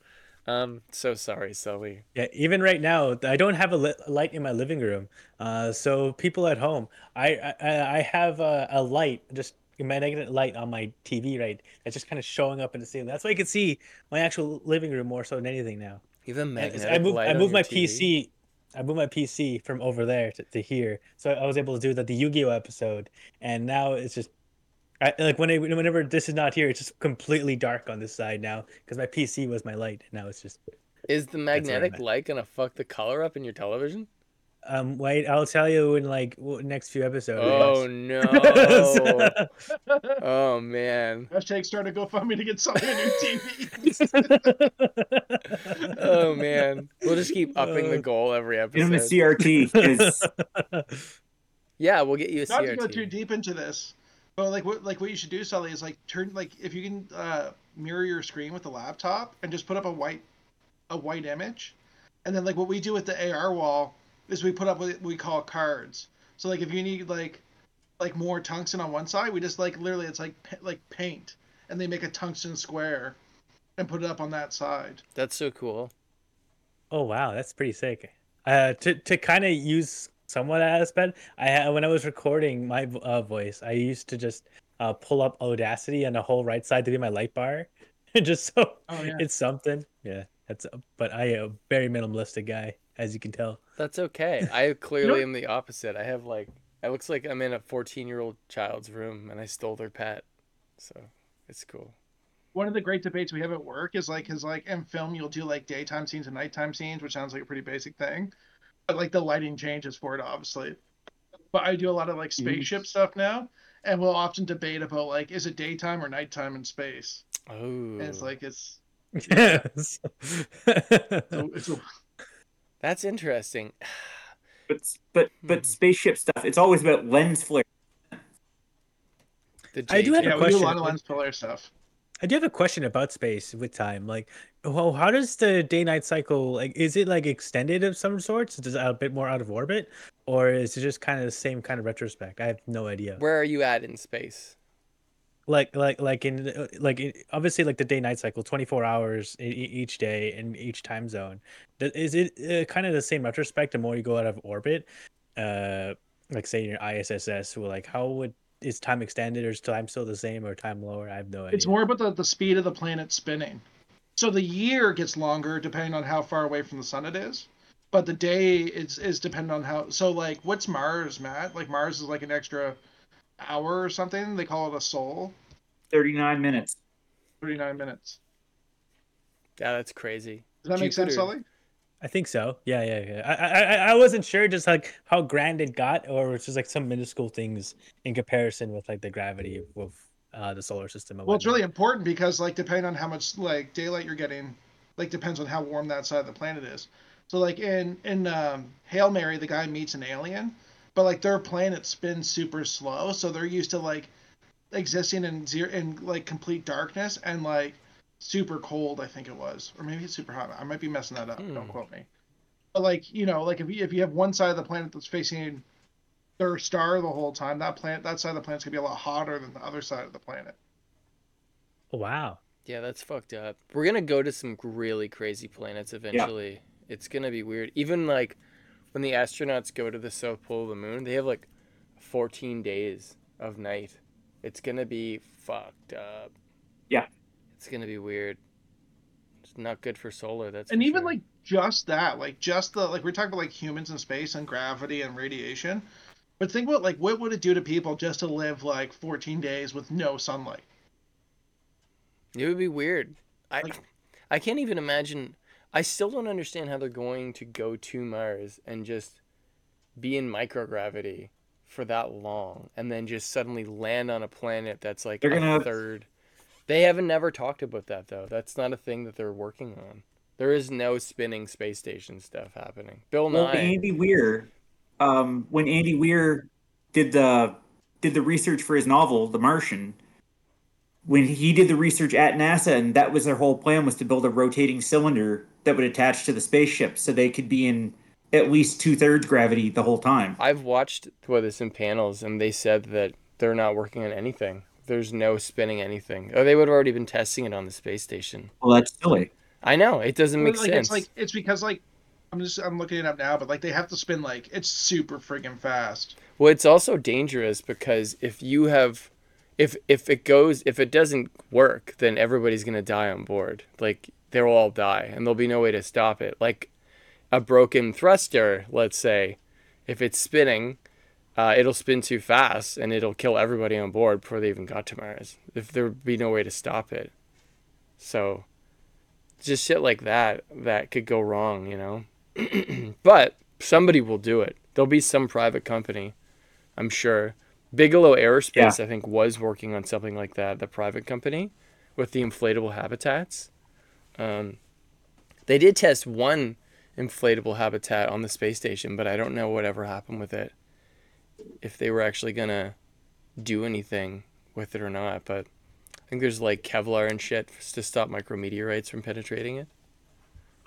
Um, so sorry, Sully. Yeah, even right now, I don't have a li- light in my living room. Uh, so people at home, I I, I have a, a light, just a magnetic light on my TV, right? That's just kind of showing up in the ceiling. That's why I can see my actual living room more so than anything now. You have a magnetic I moved light I moved my TV? PC. I moved my PC from over there to, to here, so I was able to do the, the Yu-Gi-Oh episode, and now it's just. I, like when I, whenever this is not here, it's just completely dark on this side now because my PC was my light. and Now it's just Is the magnetic light gonna fuck the color up in your television? Um, wait, I'll tell you in like next few episodes. Oh no! oh man! hashtag start a GoFundMe to go fund me to get something a new TV. Oh man! We'll just keep upping the Uh, goal every episode. Get him a CRT. Yeah, we'll get you a Not to go too deep into this, but like what like what you should do, Sully, is like turn like if you can uh, mirror your screen with the laptop and just put up a white a white image, and then like what we do with the AR wall is we put up what we call cards. So like if you need like like more tungsten on one side, we just like literally it's like like paint, and they make a tungsten square, and put it up on that side. That's so cool. Oh wow, that's pretty sick. Uh, to to kind of use somewhat as aspect, I ha- when I was recording my uh, voice, I used to just uh, pull up Audacity on the whole right side to be my light bar, just so Oh yeah. it's something. Yeah, that's. But I am a very minimalistic guy, as you can tell. That's okay. I clearly am the opposite. I have like it looks like I'm in a 14 year old child's room and I stole their pet, so it's cool. one of the great debates we have at work is like is like in film you'll do like daytime scenes and nighttime scenes which sounds like a pretty basic thing but like the lighting changes for it obviously but i do a lot of like mm-hmm. spaceship stuff now and we'll often debate about like is it daytime or nighttime in space Oh, and it's oh. like it's Yes. it's a, that's interesting. but but Hmm. but spaceship stuff. It's always about lens flare. The I do have JJ. yeah a we do a question. lot of lens flare stuff I do have a question about space with time. Like, well, how does the day-night cycle like? Is it like extended of some sorts? Is it a bit more out of orbit, or is it just kind of the same kind of retrospect? I have no idea. Where are you at in space? Like, like, like in uh, like in, obviously like the day-night cycle, twenty-four hours each day in each time zone. Is it uh, kind of the same retrospect? The more you go out of orbit, uh, like say in your ISSS, well, like how would is time extended or is time still the same or time lower? I have no idea. it's more about the, the speed of the planet spinning so the year gets longer depending on how far away from the sun it is but the day is is dependent on how so like what's mars matt like mars is like an extra hour or something they call it a sol Thirty-nine minutes. 39 minutes Yeah, that's crazy. does that make sense sully I think so. Yeah, yeah, yeah. I, I, I- I wasn't sure just like how grand it got, or it's just like some minuscule things in comparison with like the gravity of, of uh, the solar system. and well it's really important because like depending on how much like daylight you're getting like depends on how warm that side of the planet is so like in in um, hail mary the guy meets an alien but like their planet spins super slow so they're used to like existing in zero in like complete darkness and like super cold i think it was or maybe it's super hot i might be messing that up don't Hmm. quote me but like you know like if you, if you have one side of the planet that's facing their star the whole time that planet that side of the planet's gonna be a lot hotter than the other side of the planet Oh, wow. Yeah, that's fucked up. We're gonna go to some really crazy planets eventually. Yeah. It's gonna be weird. Even like when the astronauts go to the south pole of the moon, they have like 14 days of night. It's gonna be fucked up. Yeah. It's gonna be weird. It's not good for solar. That's and even sure. like just that like just the like we're talking about like humans in space and gravity and radiation but think about like what would it do to people just to live like 14 days with no sunlight It would be weird. I Like- I can't even imagine. I still don't understand how they're going to go to Mars and just be in microgravity for that long and then just suddenly land on a planet that's like They're a gonna- third. They haven't never talked about that though. That's not a thing that they're working on. There is no spinning space station stuff happening. Bill Well, Nye. Andy Weir, um, when Andy Weir did the did the research for his novel, The Martian, when he did the research at NASA, and that was their whole plan was to build a rotating cylinder that would attach to the spaceship, so they could be in at least two thirds gravity the whole time. I've watched what this in panels, and they said that they're not working on anything. There's no spinning anything. Or they would have already been testing it on the space station. Well, that's silly. I know it doesn't make like sense. it's like it's because like I'm just I'm looking it up now, but like they have to spin like it's super friggin' fast. Well, it's also dangerous because if you have, if if it goes, if it doesn't work, then everybody's gonna die on board. Like they'll all die, and there'll be no way to stop it. Like a broken thruster, let's say, if it's spinning, uh, it'll spin too fast, and it'll kill everybody on board before they even got to Mars. If there would be no way to stop it, so just shit like that that could go wrong, you know. but somebody will do it. There'll be some private company I'm sure. Bigelow Aerospace, I think, was working on something like that, the private company with the inflatable habitats. Um, they did test one inflatable habitat on the space station, but I don't know whatever happened with it. If they were actually going to do anything with it or not, but I think there's like Kevlar and shit to stop micrometeorites from penetrating it.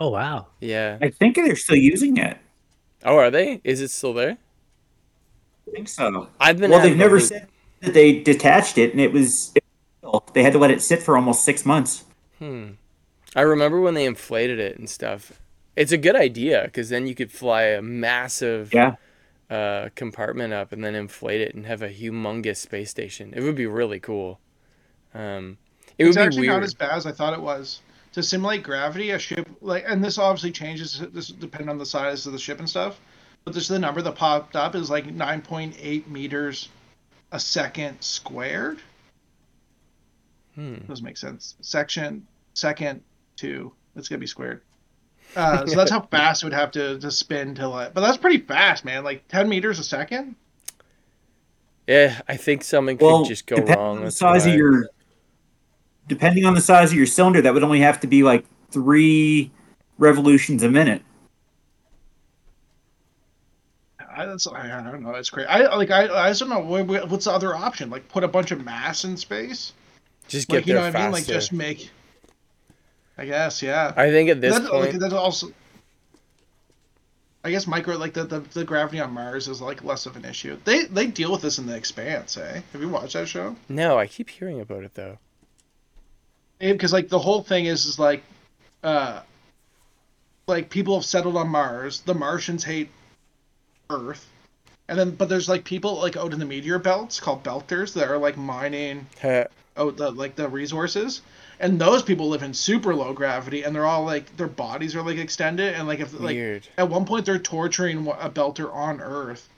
Oh wow. Yeah. I think they're still using it. Oh, are they? Is it still there? I think so. I've been Well, they've never loop. said that they detached it, and it was. They had to let it sit for almost six months. Hmm. I remember when they inflated it and stuff. It's a good idea because then you could fly a massive Yeah. uh, compartment up and then inflate it and have a humongous space station. It would be really cool. Um, it it's would be actually weird. not as bad as I thought it was. To simulate gravity, a ship like, and this obviously changes this depending on the size of the ship and stuff. But this the number that popped up is like 9.8 meters a second squared. Hmm. Doesn't make sense. Section second two. It's gonna be squared. Uh, so that's how fast it would have to, to spin to let. But that's pretty fast, man. Like 10 meters a second. Yeah, I think something could just go wrong. on the size why. of your, depending on the size of your cylinder, that would only have to be like three revolutions a minute. I, that's, I, I don't know. It's crazy. I like. I, I just don't know. What, what- what's the other option? Like put a bunch of mass in space. Just get Like you there know what I mean? Like just make. I guess yeah. I think at this That- point, like, that's also. I guess micro like the, the the gravity on Mars is like less of an issue. They they deal with this in the Expanse, eh? Have you watched that show? no, I keep hearing about it though. because like the whole thing is is like uh like people have settled on mars the martians hate earth and then but there's like people like out in the meteor belts called belters that are like mining out the like the resources and those people live in super low gravity and they're all like their bodies are like extended and like if like Weird. at one point they're torturing a belter on earth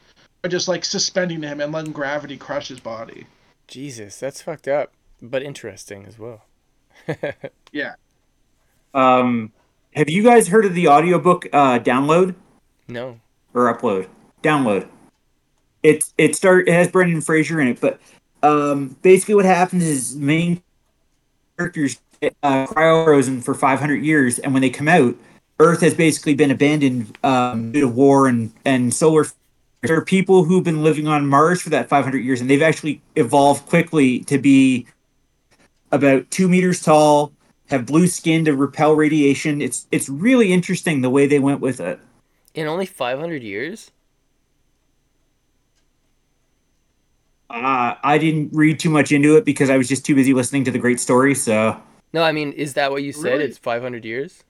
by just like suspending him and letting gravity crush his body Jesus, that's fucked up, but interesting as well. yeah Um, have you guys heard of the audiobook uh, download No. or upload? Download. It's it start it has Brendan Fraser in it, but um, basically what happens is main characters get uh, cryo-frozen for 500 years, and when they come out, Earth has basically been abandoned um, due to war and and solar. There are people who've been living on Mars for that 500 years, and they've actually evolved quickly to be about two meters tall, have blue skin to repel radiation. It's it's really interesting the way they went with it. In only 500 years? Uh, I didn't read too much into it because I was just too busy listening to the great story. So No, I mean, is that what you said? Really? It's 500 years?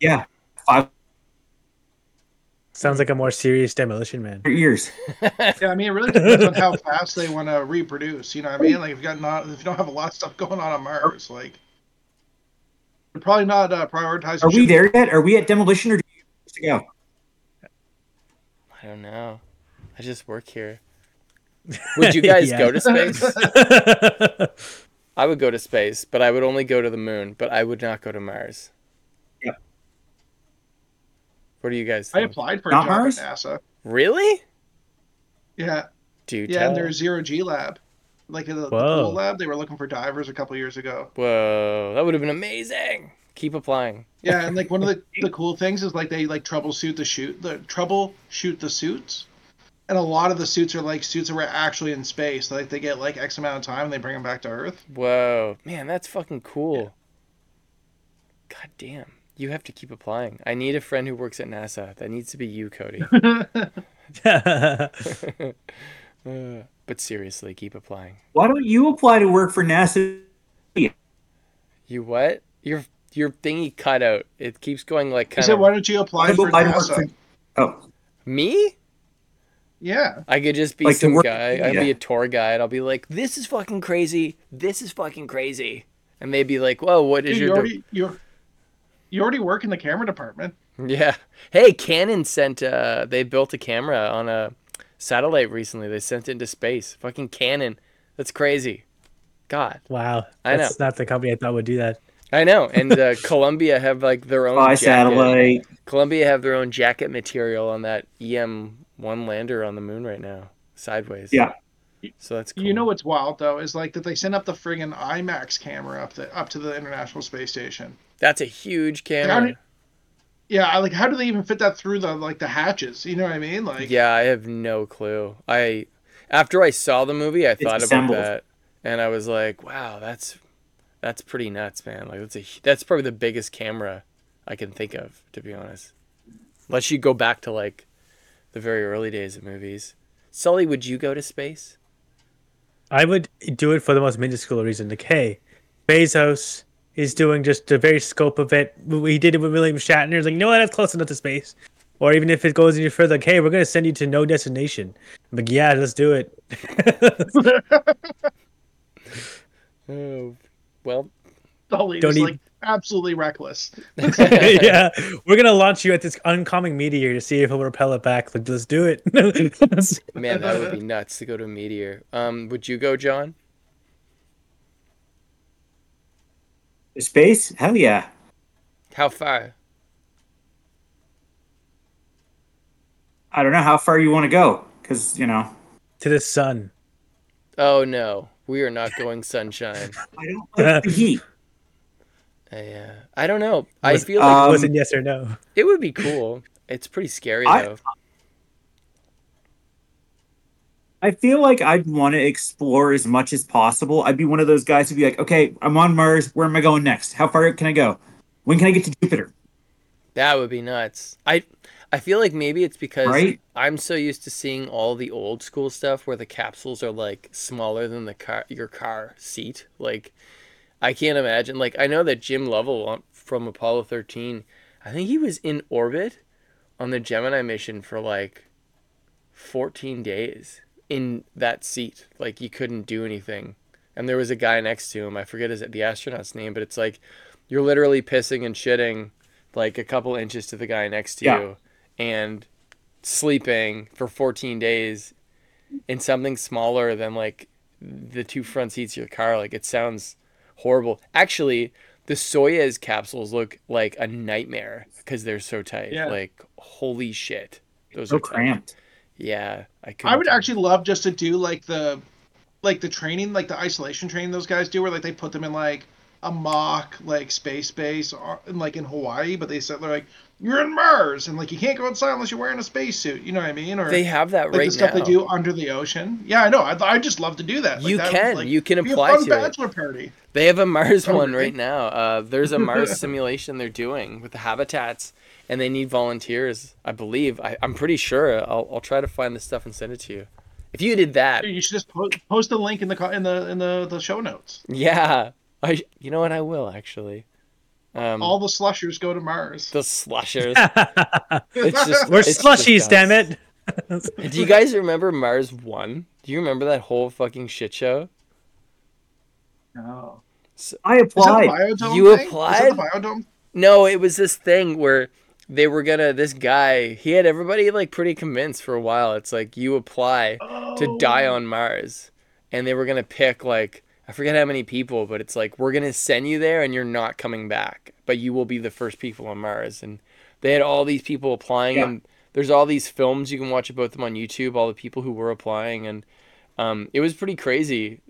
yeah, five Sounds like a more serious demolition man. years. Yeah, I mean, it really depends on how fast they want to reproduce. You know what I mean? Like, if you got not, if you don't have a lot of stuff going on on Mars, like, they're probably not uh, prioritizing. Are we there yet? Are we at demolition or do you have to go? I don't know. I just work here. Would you guys go to space? I would go to space, but I would only go to the moon, but I would not go to Mars. Yeah. What do you guys I applied for a Not job Mars? at NASA. Really? Yeah, Do yeah, tell. in their zero G lab, like the, the Whoa. pool lab, they were looking for divers a couple years ago. Whoa, that would have been amazing. Keep applying. Yeah, and like one of the, the cool things is like they like troubleshoot the shoot the troubleshoot the suits, and a lot of the suits are like suits that were actually in space. Like they get like X amount of time and they bring them back to Earth. Whoa, man, that's fucking cool. God damn. You have to keep applying. I need a friend who works at NASA. That needs to be you, Cody. Uh, but seriously, keep applying. Why don't you apply to work for NASA? You what? Your your thingy cut out. It keeps going like I kind said, of why don't you apply for don't I work NASA? for- Oh, me. Yeah, I could just be Like to some work- guy. I'd be a tour guide. I'll be like, "This is fucking crazy. This is fucking crazy," and they'd be like, "Whoa, what is Dude, you your?" de- already you you already work in the camera department. Yeah. Hey, Canon sent. Uh, they built a camera on a satellite recently. They sent it into space. Fucking Canon. That's crazy. God, wow, I know. that's not the company I thought would do that. I know. And uh, Columbia have like their own. by satellite. Columbia have their own jacket material on that IM one lander on the moon right now, sideways. Yeah. So that's cool. You know what's wild though is like that they sent up the friggin' IMAX camera up the up to the International Space Station. that's a huge How camera. did- Yeah, I like how do they even fit that through the like the hatches? You know what I mean? Like Yeah, I have no clue. I after I saw the movie, I thought about that, and I was like, "Wow, that's that's pretty nuts, man! Like that's a that's probably the biggest camera I can think of, to be honest. Unless you go back to like the very early days of movies. Sully, would you go to space? I would do it for the most minuscule reason. Like, hey, Bezos is doing just the very scope of it. He did it with William Shatner. He's like, you know what? That's close enough to space. Or even if it goes any further, like, hey, we're gonna send you to no destination. I'm like, yeah, let's do it. Oh, well, Dolly Don't is eat- like absolutely reckless. yeah, we're gonna launch you at this oncoming meteor to see if it'll repel it back. Like, let's do it. man, that would be nuts to go to a meteor. Um, would you go, John? Space? Hell yeah. How far? I don't know how far you want to go because you know to the sun. Oh no, we are not going sunshine. I don't like the heat. I, uh, I don't know. I feel like Um, wasn't yes or no. It would be cool. It's pretty scary I- though. I feel like I'd want to explore as much as possible. I'd be one of those guys who'd be like, okay, I'm on Mars. Where am I going next? How far can I go? When can I get to Jupiter? That would be nuts. I I feel like maybe it's because Right? I'm so used to seeing all the old school stuff where the capsules are like smaller than the car your car seat. Like I can't imagine like I know that Jim Lovell from Apollo 13, I think he was in orbit on the Gemini mission for like 14 days in that seat. Like you couldn't do anything. And there was a guy next to him. I forget his the astronaut's name, but it's like you're literally pissing and shitting like a couple inches to the guy next to Yeah. you and sleeping for 14 days in something smaller than like the two front seats of your car like it sounds horrible actually the soyuz capsules look like a nightmare because they're so tight Yeah. like holy shit those So are tight. cramped. yeah i could I would actually love just to do like the like the training, like the isolation training those guys do, where like they put them in like a mock like space base or in like in Hawaii, but they said they're like you're in Mars and like you can't go outside unless you're wearing a spacesuit. You know what I mean? Or they have that like right the stuff now they do under the ocean. Yeah, I know. I I just love to do that. Like, You that would, can. like, You can apply to it. bachelor party. They have a Mars one right now. Uh, there's a Mars simulation they're doing with the habitats, and they need volunteers. I believe. I, I'm pretty sure. I'll, I'll try to find the stuff and send it to you. If you did that, You should just post, post a link in the in the in the, the show notes. yeah, I. You know what? I will actually. Um, All the slushers go to Mars. the slushers. It's just We're it's just slushies, damn it. Do you guys remember Mars One? Do you remember that whole fucking shit show? No. I Is that the applied. biodome You thing? Is applied? that the biodome? No, it was this thing where they were gonna. This guy, he had everybody like pretty convinced for a while. It's like you apply to die Oh. on Mars, and they were gonna pick like I forget how many people, but it's like we're gonna send you there and you're not coming back, but you will be the first people on Mars. And They had all these people applying, Yeah. and there's all these films you can watch about them on YouTube. All the people who were applying, and um, it was pretty crazy.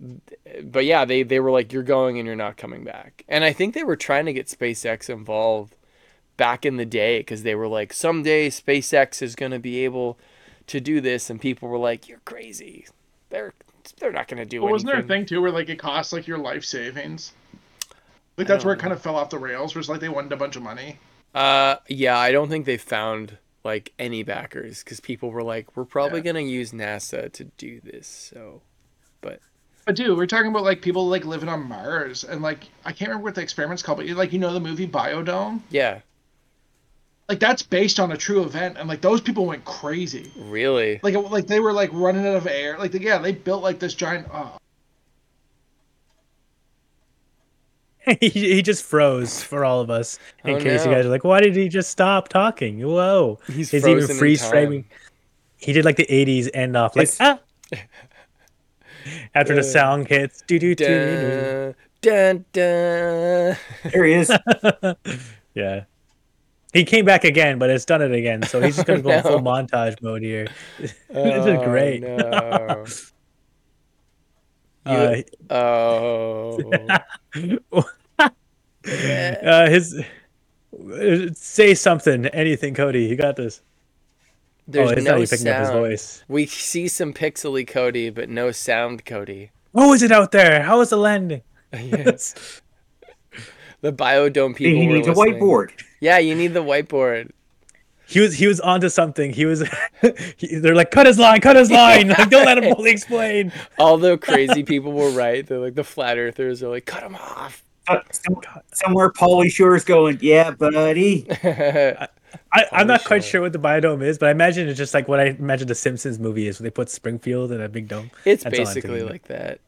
But yeah, they they were like, "You're going and you're not coming back." And I think they were trying to get SpaceX involved back in the day because they were like, "Someday SpaceX is going to be able to do this," and people were like, "You're crazy. They're they're not going to do But wasn't there a thing too where like it costs like your life savings? Like that's where it don't kind of fell off the rails. Where it's like they wanted a bunch of money. Uh, yeah, I don't think they found like any backers because people were like, "We're probably Yeah. gonna use NASA to do this." So, but But dude, we're talking about like people like living on Mars and like I can't remember what the experiment's called, but like you know the movie Biodome, yeah, like that's based on a true event, and like those people went crazy. really, Like it, like they were like running out of air. Like yeah, they built like this giant. Oh, he, he just froze for all of us. In Oh, case no. you guys are like, why did he just stop talking? Whoa. he's He's even in freeze framing. He did like the 80s end off, like, It's- ah. After the Uh, song hits, doo doo doo. Dun, dun, dun. There he is. Yeah. He came back again, but it's done it again. So he's just gonna go in full montage mode here. this Oh, is great. no. Uh, Oh, uh, his say something, anything, Cody. You got this. there's oh, it's no not you picking up his voice. We see some pixely Cody, but no sound Cody. What was it out there? How was the landing? Yes. The biodome people. he needs a whiteboard. Yeah, you need the whiteboard. He was he was onto something. He was. he, they're like, cut his line, cut his line. Like, don't let him fully explain. All the crazy people were right. They're like the flat earthers are like, cut him off. Uh, some- somewhere Pauly Shore's going, yeah, buddy. I, I'm not quite sure what the biodome is, but I imagine it's just like what I imagine the Simpsons movie is, where they put Springfield in a big dome. it's That's basically like that.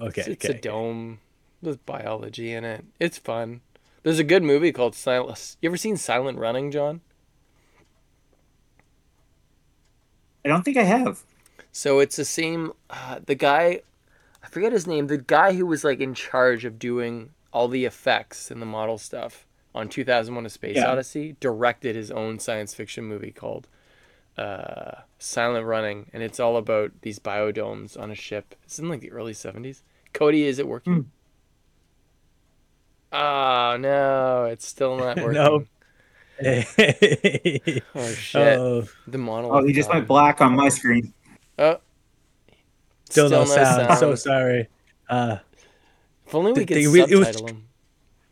Okay, It's, it's okay. a dome with biology in it. It's fun. There's a good movie called Silent. You ever seen Silent Running, John? I don't think I have. So it's the same. Uh, the guy, I forget his name. The guy who was like in charge of doing all the effects and the model stuff on 2001: A Space Yeah. Odyssey directed his own science fiction movie called uh, Silent Running, and it's all about these biodomes on a ship. It's in like the early 70s. Cody, is it working? Oh no, it's still not working. No. Oh shit. oh, The monologue. Oh, he just gone. went black on my screen. Oh. still, no, sound. So sorry. Uh, If only we could they re- it was- subtitle him.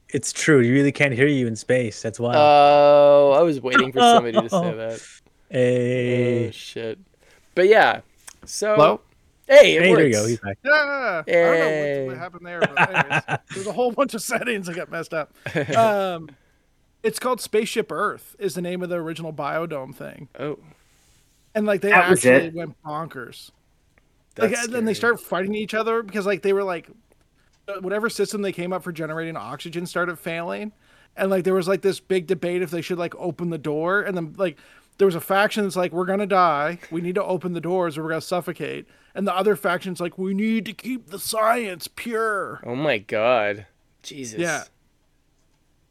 it's true. You really can't hear you in space. That's why. Oh, I was waiting for somebody to say that. hey, Oh shit. But yeah. So Hello? Hey, it hey, works. there you go. He's back. Yeah, I don't know what, what happened there, but anyways, there's a whole bunch of settings that got messed up. Um, it's called Spaceship Earth is the name of the original biodome thing, Oh, and like they That actually went bonkers. that's like and then they start fighting each other because like they were like uh, whatever system they came up for generating oxygen started failing and like there was like this big debate if they should like open the door and then like there was a faction that's like we're gonna die we need to open the doors or we're gonna suffocate and the other faction's like we need to keep the science pure Oh my god. Jesus. Yeah.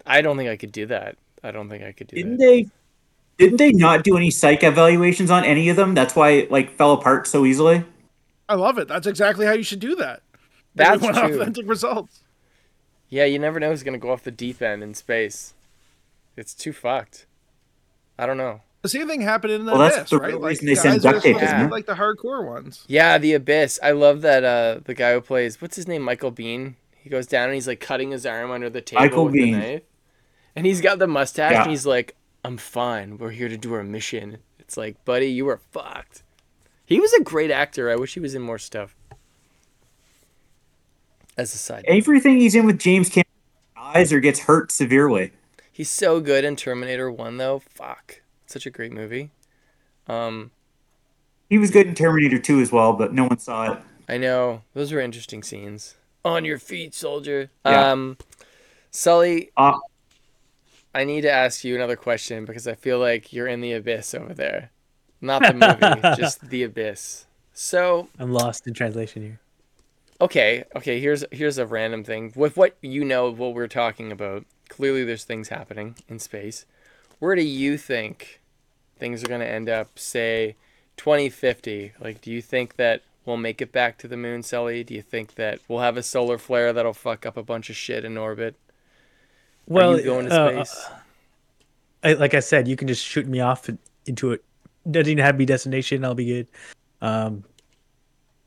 I don't think I could do that. I don't think I could do that. Didn't they? Didn't they not do any psych evaluations on any of them? That's why it like fell apart so easily. i love it that's exactly how you should do that That's true. authentic results Yeah, you never know who's gonna go off the deep end in space. It's too fucked. I don't know. The same thing happened in the Well, that's abyss the right real like they send duct tape, supposed isn't it? like the hardcore ones Yeah, the abyss. I love that uh the guy who plays what's his name? Michael Biehn. He goes down and he's like cutting his arm under the table Michael with Biehn. the knife. And he's got the mustache Yeah. and he's like, I'm fine. We're here to do our mission. It's like, buddy, you were fucked. He was a great actor. I wish he was in more stuff. As a side note. Everything he's in with James Cameron dies or gets hurt severely. He's so good in Terminator 1 though. Fuck. Such a great movie. Um He was good in Terminator 2 as well, but no one saw it. I know. Those were interesting scenes. On your feet, soldier. Yeah. Um Sully, Uh, I need to ask you another question because I feel like you're in the abyss over there. Not the movie, just the abyss. So, I'm lost in translation here. okay, okay, here's here's a random thing. With what you know of what we're talking about, clearly there's things happening in space. where do you think things are going to end up? Say 2050. Like, do you think that we'll make it back to the moon, Sully? Do you think that we'll have a solar flare that'll fuck up a bunch of shit in orbit? Well, going to uh, space? I, like I said, you can just shoot me off into it. Doesn't even have to be destination. I'll be good. Um,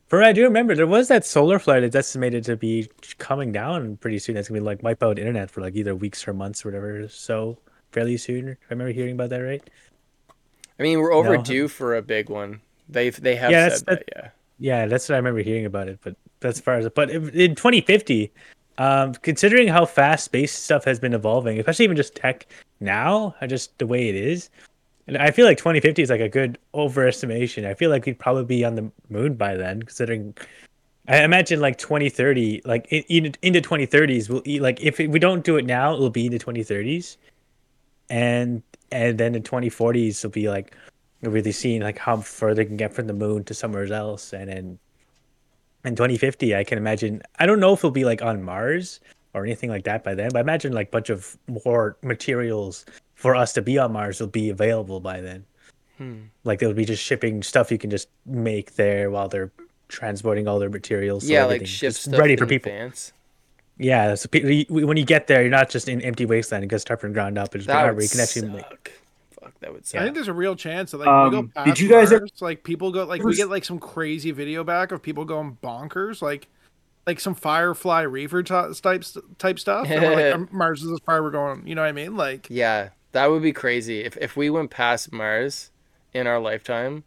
for I do remember there was that solar flare that's estimated to be coming down pretty soon. That's gonna be like wipe out internet for like either weeks or months or whatever. So fairly soon. I remember hearing about that, right? I mean, we're overdue for a big one. They've they have Yeah, said that's- that. Yeah. Yeah, that's what I remember hearing about it. But that's as far as but if- in 2050, um, considering how fast space stuff has been evolving, especially even just tech now, just the way it is, and I feel like 2050 is like a good overestimation. I feel like we'd probably be on the moon by then, considering. I imagine like 2030, like in, in, into 2030s, we'll like if we don't do it now, it'll be in the 2030s, and and then in 2040s, it'll be like we'll really seeing like how far they can get from the moon to somewhere else and then in 2050 i can imagine i don't know if it'll be like on mars or anything like that by then but i imagine like a bunch of more materials for us to be on mars will be available by then Hmm. like they'll be just shipping stuff you can just make there while they're transporting all their materials so Yeah, like everything's ship stuff ready for people advance. Yeah so pe- when you get there you're not just in empty wasteland you got start from ground up and just That where would you can actually make. Fuck, that would suck. I think there's a real chance that like we go Um, past did you guys ever- like people go like we get like some crazy video back of people going bonkers like like some Firefly Reaver t- type type stuff. and like, "Um, Mars is as far we're going. You know what I mean? Like Yeah, that would be crazy. If if we went past Mars in our lifetime,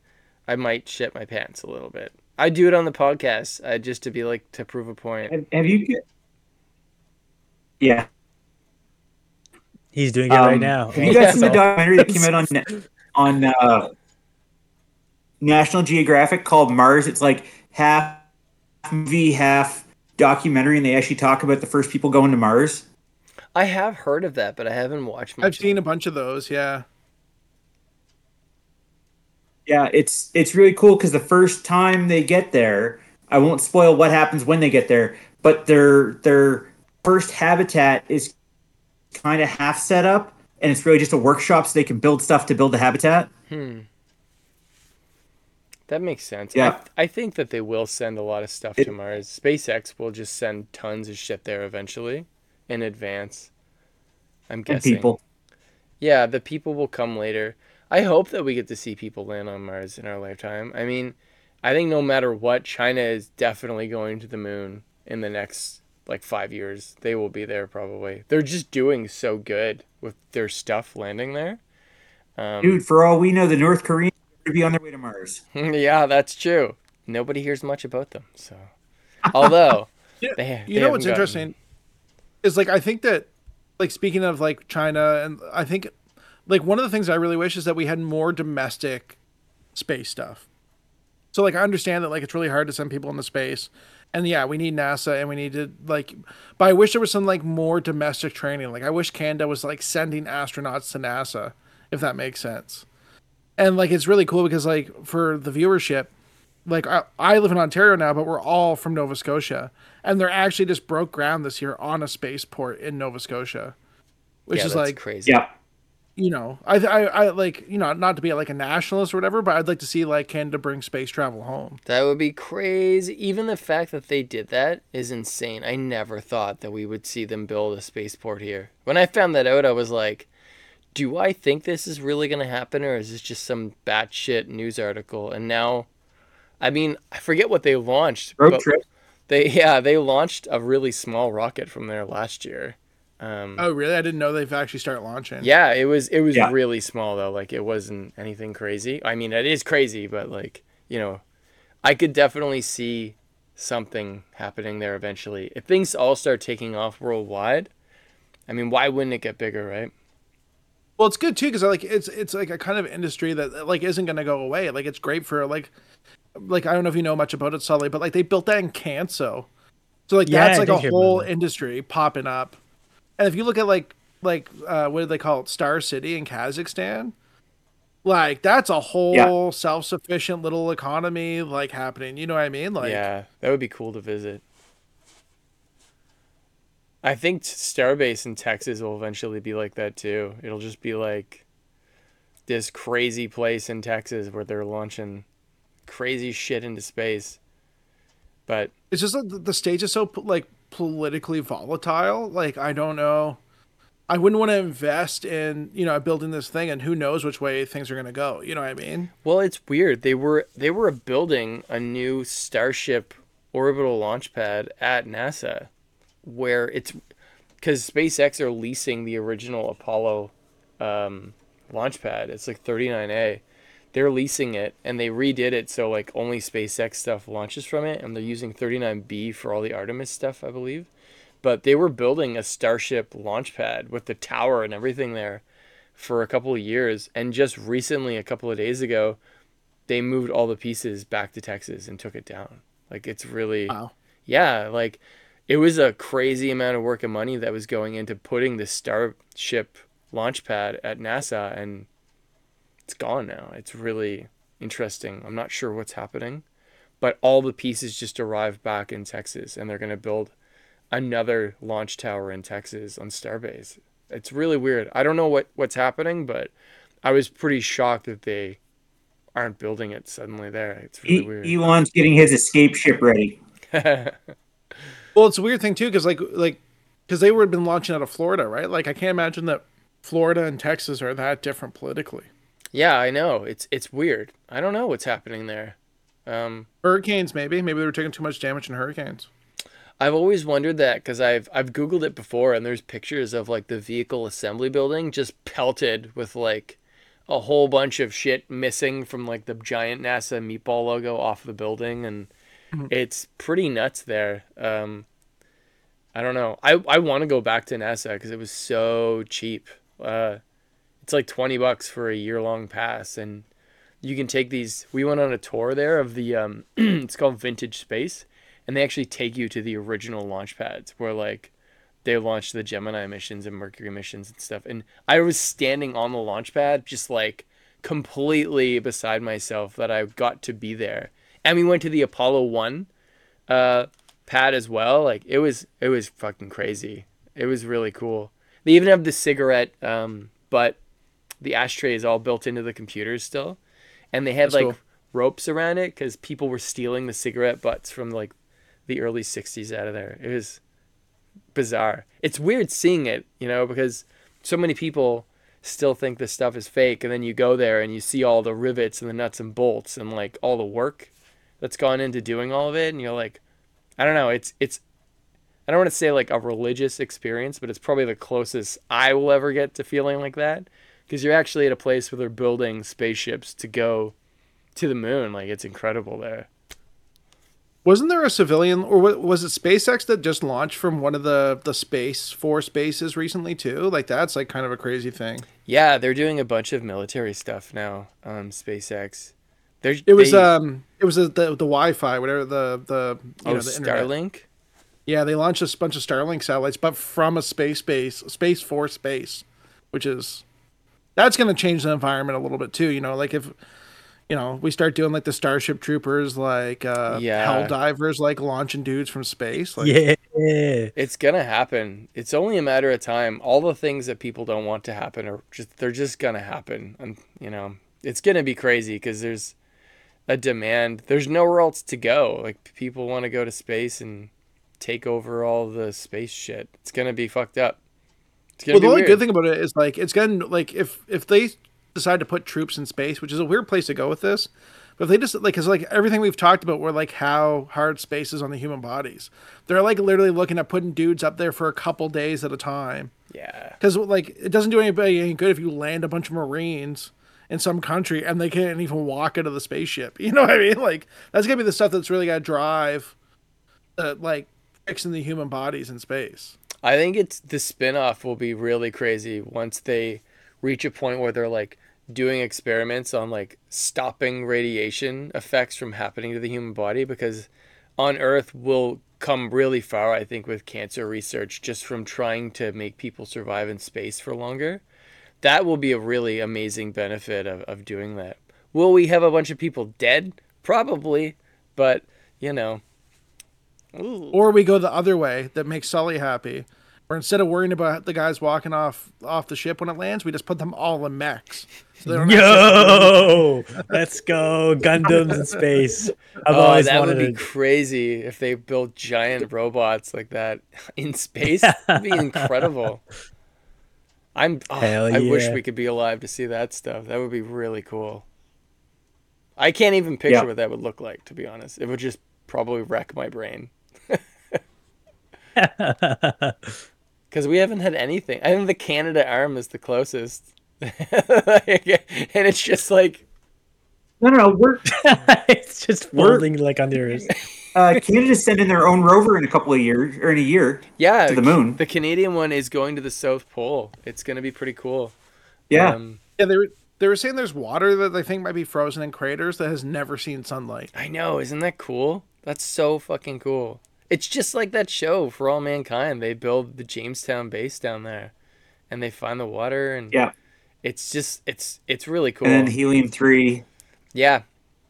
I might shit my pants a little bit. I'd do it on the podcast, uh, just to be like to prove a point. Have, have you? Yeah. he's doing it right Um, now Have you guys seen the documentary that came out on on uh, National Geographic called Mars? It's like half movie, half documentary, and they actually talk about the first people going to Mars. I have heard of that, but I haven't watched. Much I've seen a bunch of those. Yeah. Yeah, it's it's really cool because the first time they get there, I won't spoil what happens when they get there, but their their first habitat is kind of half set up, and it's really just a workshop so they can build stuff to build the habitat. Hmm. That makes sense. Yeah. I, I think that they will send a lot of stuff to Mars. SpaceX will just send tons of shit there eventually, in advance. I'm And guessing. people. Yeah, the people will come later. I hope that we get to see people land on Mars in our lifetime. I mean, I think no matter what, China is definitely going to the moon in the next like five years. They will be there probably. They're just doing so good with their stuff landing there. Um, Dude, for all we know, the North Koreans are going to be on their way to Mars. yeah, that's true. Nobody hears much about them. So, although Yeah, they, you they know what's gotten- interesting is like I think that like speaking of like China and I think like one of the things I really wish is that we had more domestic space stuff. So like I understand that like it's really hard to send people into space. And yeah, we need NASA and we need to like but I wish there was some like more domestic training. Like I wish Canada was like sending astronauts to NASA, if that makes sense. And like it's really cool because like for the viewership, like I, I live in Ontario now, but we're all from Nova Scotia, and they're actually just broke ground this year on a spaceport in Nova Scotia, which yeah, is that's like crazy. Yeah. You know I, I I like you know not to be like a nationalist or whatever, but I'd like to see like Canada bring space travel home. That would be crazy. Even the fact that they did that is insane. I never thought that we would see them build a spaceport here. When I found that out, I was like, do I think this is really going to happen or is this just some batshit news article? And now, I mean, I forget what they launched. Road but trip. They, yeah, they launched a really small rocket from there last year. Um, Oh really? I didn't know they've actually started launching. yeah, it was it was Yeah. really small though. Like it wasn't anything crazy. I mean, it is crazy, but like you know, I could definitely see something happening there eventually. If things all start taking off worldwide, I mean, why wouldn't it get bigger, right? Well, it's good too because like it's it's like a kind of industry that like isn't gonna go away. Like it's great for like like I don't know if you know much about it, Sully, but like they built that in Canso, so like Yeah, that's like a whole industry popping up. And if you look at like like uh, what do they call it, Star City in Kazakhstan, like that's a whole self-sufficient little economy like happening. You know what I mean? Like yeah, that would be cool to visit. I think Starbase in Texas will eventually be like that too. It'll just be like this crazy place in Texas where they're launching crazy shit into space. But It's just the- the stage is so like politically volatile. Like I don't know. I wouldn't want to invest in you know building this thing, and who knows which way things are gonna go. You know what I mean? well, it's weird. They were they were building a new Starship orbital launch pad at NASA, where it's because SpaceX are leasing the original Apollo um, launch pad. It's like 39A. They're leasing it and they redid it so like only SpaceX stuff launches from it, and they're using 39B for all the Artemis stuff, I believe. But they were building a Starship launch pad with the tower and everything there for a couple of years, and just recently, a couple of days ago, they moved all the pieces back to Texas and took it down. Like it's really Wow. yeah, like it was a crazy amount of work and money that was going into putting the Starship launch pad at NASA and it's gone now. It's really interesting. I'm not sure what's happening, but all the pieces just arrived back in Texas and they're going to build another launch tower in Texas on Starbase. It's really weird. I don't know what what's happening, but I was pretty shocked that they aren't building it suddenly there. It's really E- weird. Elon's getting his escape ship ready. Well, it's a weird thing too, because like like because they would have been launching out of Florida, right? Like I can't imagine that Florida and Texas are that different politically. Yeah, I know. It's it's weird. I don't know what's happening there. Um, Hurricanes, maybe. Maybe they were taking too much damage in hurricanes. I've always wondered that because I've I've googled it before, and there's pictures of like the vehicle assembly building just pelted with like a whole bunch of shit missing from like the giant NASA meatball logo off the building, and it's pretty nuts there. Um, I don't know. I I want to go back to NASA because it was so cheap. Uh, it's like twenty bucks for a year long pass, and you can take these. We went on a tour there of the um, it's called Vintage Space, and they actually take you to the original launch pads where like they launched the Gemini missions and Mercury missions and stuff. And I was standing on the launch pad, just like completely beside myself that I got to be there. And we went to the Apollo One uh, pad as well. Like it was it was fucking crazy. It was really cool. They even have the cigarette um, but the ashtray is all built into the computers still, and they had That's like cool. ropes around it because people were stealing the cigarette butts from like the early '60s out of there. It was bizarre. It's weird seeing it, you know, because so many people still think this stuff is fake, and then you go there and you see all the rivets and the nuts and bolts and like all the work that's gone into doing all of it, and you're like, I don't know, it's it's. I don't want to say like a religious experience, but it's probably the closest I will ever get to feeling like that because you're actually at a place where they're building spaceships to go to the moon. Like it's incredible there. Wasn't there a civilian, or wa- was it SpaceX that just launched from one of the the space force bases recently too? Like that's like kind of a crazy thing. Yeah, they're doing a bunch of military stuff now. Um, SpaceX. They're, It was they, um, it was the the, the Wi-Fi, whatever the the you oh know the internet. Starlink. Yeah, they launched a bunch of Starlink satellites, but from a space base, space force base, which is that's going to change the environment a little bit too. You know, like if you know we start doing like the Starship Troopers, like uh, Yeah. Helldivers, like launching dudes from space. Like, Yeah. It's gonna happen. It's only a matter of time. All the things that people don't want to happen are just they're just gonna happen. And you know, it's gonna be crazy because there's a demand. There's nowhere else to go. Like people want to go to space and take over all the space shit. It's gonna be fucked up. Well, the only weird. good thing about it is like it's gonna like if if they decide to put troops in space, which is a weird place to go with this, but if they just like because like everything we've talked about, were like how hard space is on the human bodies. They're like literally looking at putting dudes up there for a couple days at a time. yeah. Because like it doesn't do anybody any good if you land a bunch of Marines in some country and they can't even walk out of the spaceship. You know what I mean? Like that's gonna be the stuff that's really gonna drive, uh, like fixing the human bodies in space. I think it's the spin-off will be really crazy once they reach a point where they're like doing experiments on like stopping radiation effects from happening to the human body because on earth we'll come really far I think with cancer research just from trying to make people survive in space for longer. That will be a really amazing benefit of, of doing that. Will we have a bunch of people dead? Probably, but you know. Ooh. Or we go the other way that makes Sully happy, Where instead of worrying about the guys walking off off the ship when it lands, we just put them all in mechs. So they don't have to- Yo, let's go Gundams in space. I've oh, that wanted would be to- crazy if they built giant robots like that in space. That'd be incredible. I'm. oh, Hell I wish we could be alive to see that stuff. That would be really cool. I can't even picture Yeah. what that would look like. To be honest, it would just probably wreck my brain because we haven't had anything. I think the Canadarm is the closest, and it's just like No, no, no. We're it's just We're- folding like on yours. uh, Canada's sending their own rover in a couple of years or in a year. yeah, To the moon. The Canadian one is going to the South Pole. It's going to be pretty cool. Yeah. Um, Yeah, they were they were saying there's water that they think might be frozen in craters that has never seen sunlight. I know, isn't that cool? That's so fucking cool. It's just like that show for all mankind. They build the Jamestown base down there, and they find the water, and Yeah. it's just it's it's really cool. And then helium three. yeah,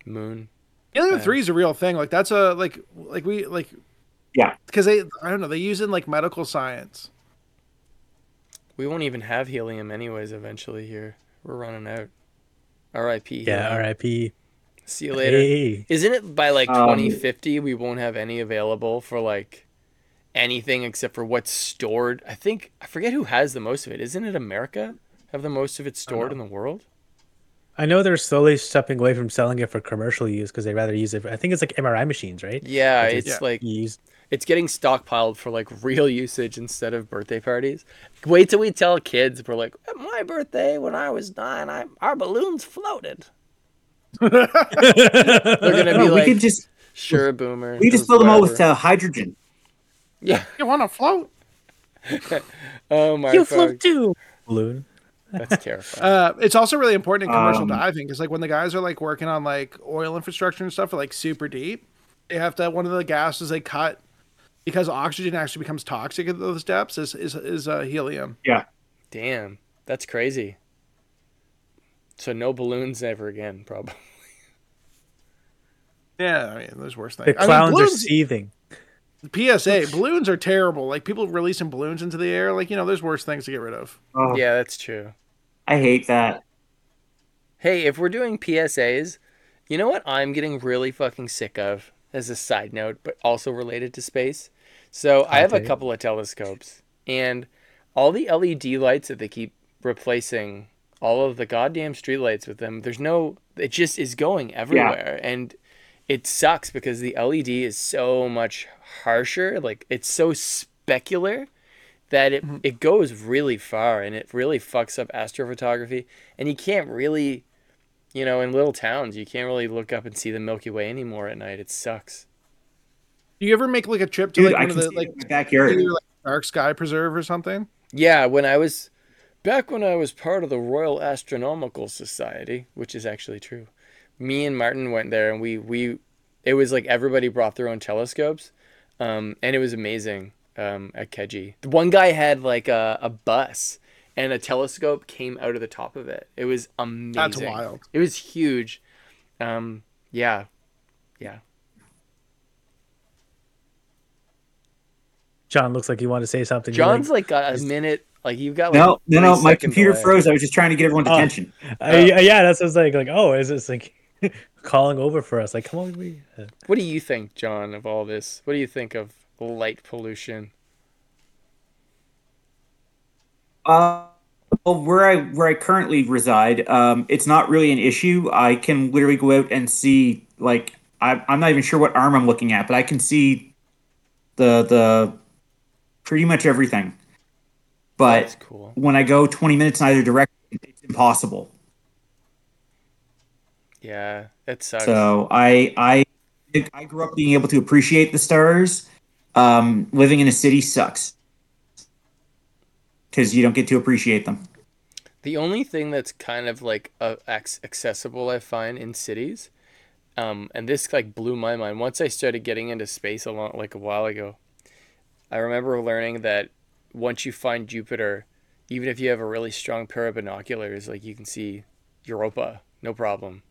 moon. Helium Yeah. three is a real thing. Like that's a like like we like Yeah. because they I don't know they use it in like medical science. We won't even have helium anyways. Eventually, here we're running out. R.I.P. Yeah, helium. R.I.P. See you later. Hey. Isn't it by like Um, 2050 we won't have any available for like anything except for what's stored? I think I forget who has the most of it. Isn't it America? Have the most of it stored in the world? I know they're slowly stepping away from selling it for commercial use because they rather use it. For, I think it's like MRI machines, right? Yeah, Like, it's Yeah. like used. it's getting stockpiled for like real usage instead of birthday parties. Wait till we tell kids we're like, at my birthday when I was nine, I our balloons floated. They're gonna No, be we like, could just sure, boomer. we just fill them all with uh, hydrogen. yeah. You want to float? Oh my God. You fuck. float too. Balloon. That's terrifying. Uh, it's also really important in commercial Um, diving because like when the guys are like working on like oil infrastructure and stuff for like super deep, they have to one of the gases they cut because oxygen actually becomes toxic at those depths is is, is uh, helium. Yeah. Damn, that's crazy. So no balloons ever again, probably. Yeah, I mean there's worse The things. I mean, clowns are seething. PSA balloons are terrible. Like people releasing balloons into the air. Like you know, there's worse things to get rid of. Oh, Yeah, that's true. I hate that. Hey, if we're doing PSAs, you know what I'm getting really fucking sick of as a side note, but also related to space. So I have a couple of telescopes, and all the LED lights that they keep replacing all of the goddamn streetlights with them. There's no, it just is going everywhere, and it sucks because the LED is so much harsher. Like it's so specular that it, mm-hmm. it goes really far and it really fucks up astrophotography and you can't really you know in little towns you can't really look up and see the milky way anymore at night it sucks Do you ever make like a trip to Dude, like I one of the see like it backyard. like dark sky preserve or something? yeah when i was back when i was part of the royal astronomical society which is actually true me and martin went there and we we it was like everybody brought their own telescopes um, and it was amazing um, at keji one guy had like a, a bus and a telescope came out of the top of it it was amazing That's wild. It was huge. Um, yeah, yeah. John looks like he wanted to say something. John's like got a minute. Like you've got like No, no, no. My computer delay. froze. I was just trying to get everyone's Oh. attention. Uh, yeah, yeah, that's what I was like. Like, oh, is this like calling over for us? Like, come on, we. Uh, What do you think, John, of all this? What do you think of light pollution? Uh, well, where I where I currently reside, um, it's not really an issue. I can literally go out and see like I, I'm not even sure what arm I'm looking at, but I can see the the pretty much everything. But cool. when I go 20 minutes in either direction, it's impossible. Yeah, it sucks. So I I I grew up being able to appreciate the stars. Um, living in a city sucks because you don't get to appreciate them. The only thing that's kind of like uh, accessible, I find, in cities, um, and this like blew my mind. Once I started getting into space a long, like a while ago, I remember learning that once you find Jupiter, even if you have a really strong pair of binoculars, like you can see Europa, no problem.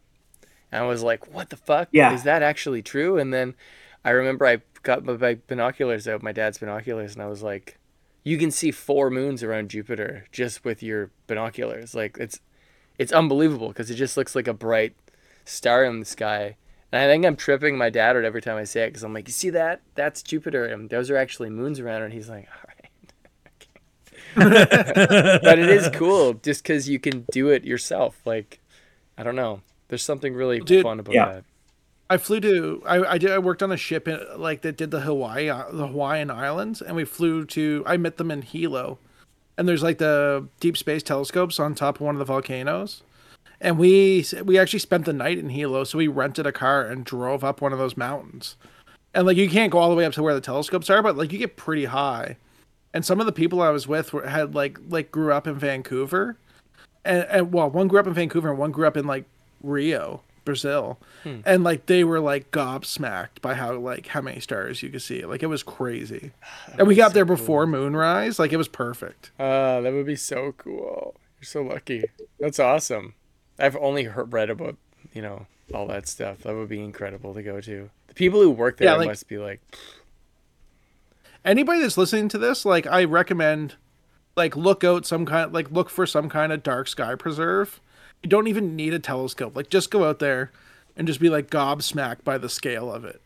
And I was like, "What the fuck? Yeah. Is that actually true?" And then I remember I got my, binoculars out, my dad's binoculars, and I was like, you can see four moons around Jupiter just with your binoculars. Like it's it's unbelievable because it just looks like a bright star in the sky. And I think I'm tripping my dad out every time I say it because I'm like, you see that? That's Jupiter, and those are actually moons around. it." And he's like. but it is cool just because you can do it yourself. Like, I don't know. There's something really Dude, fun about yeah. that. I flew to I, I did I worked on a ship in, like that did the Hawaii uh, the Hawaiian Islands and we flew to I met them in Hilo, and there's like the deep space telescopes on top of one of the volcanoes, and we we actually spent the night in Hilo so we rented a car and drove up one of those mountains, and like you can't go all the way up to where the telescopes are but like you get pretty high, and some of the people I was with were, had like like grew up in Vancouver, and, and well one grew up in Vancouver and one grew up in like Rio Brazil, and like they were like gobsmacked by how like how many stars you could see. Like it was crazy, and we got there before moonrise. Like it was perfect. Uh, that would be so cool. You're so lucky. That's awesome. I've only heard, read about, you know, all that stuff. That would be incredible to go to. The people who work there Yeah, like- must be like, Anybody that's listening to this, like I recommend, like look out some kind, like look for some kind of dark sky preserve. You don't even need a telescope. Like just go out there, and just be like gobsmacked by the scale of it.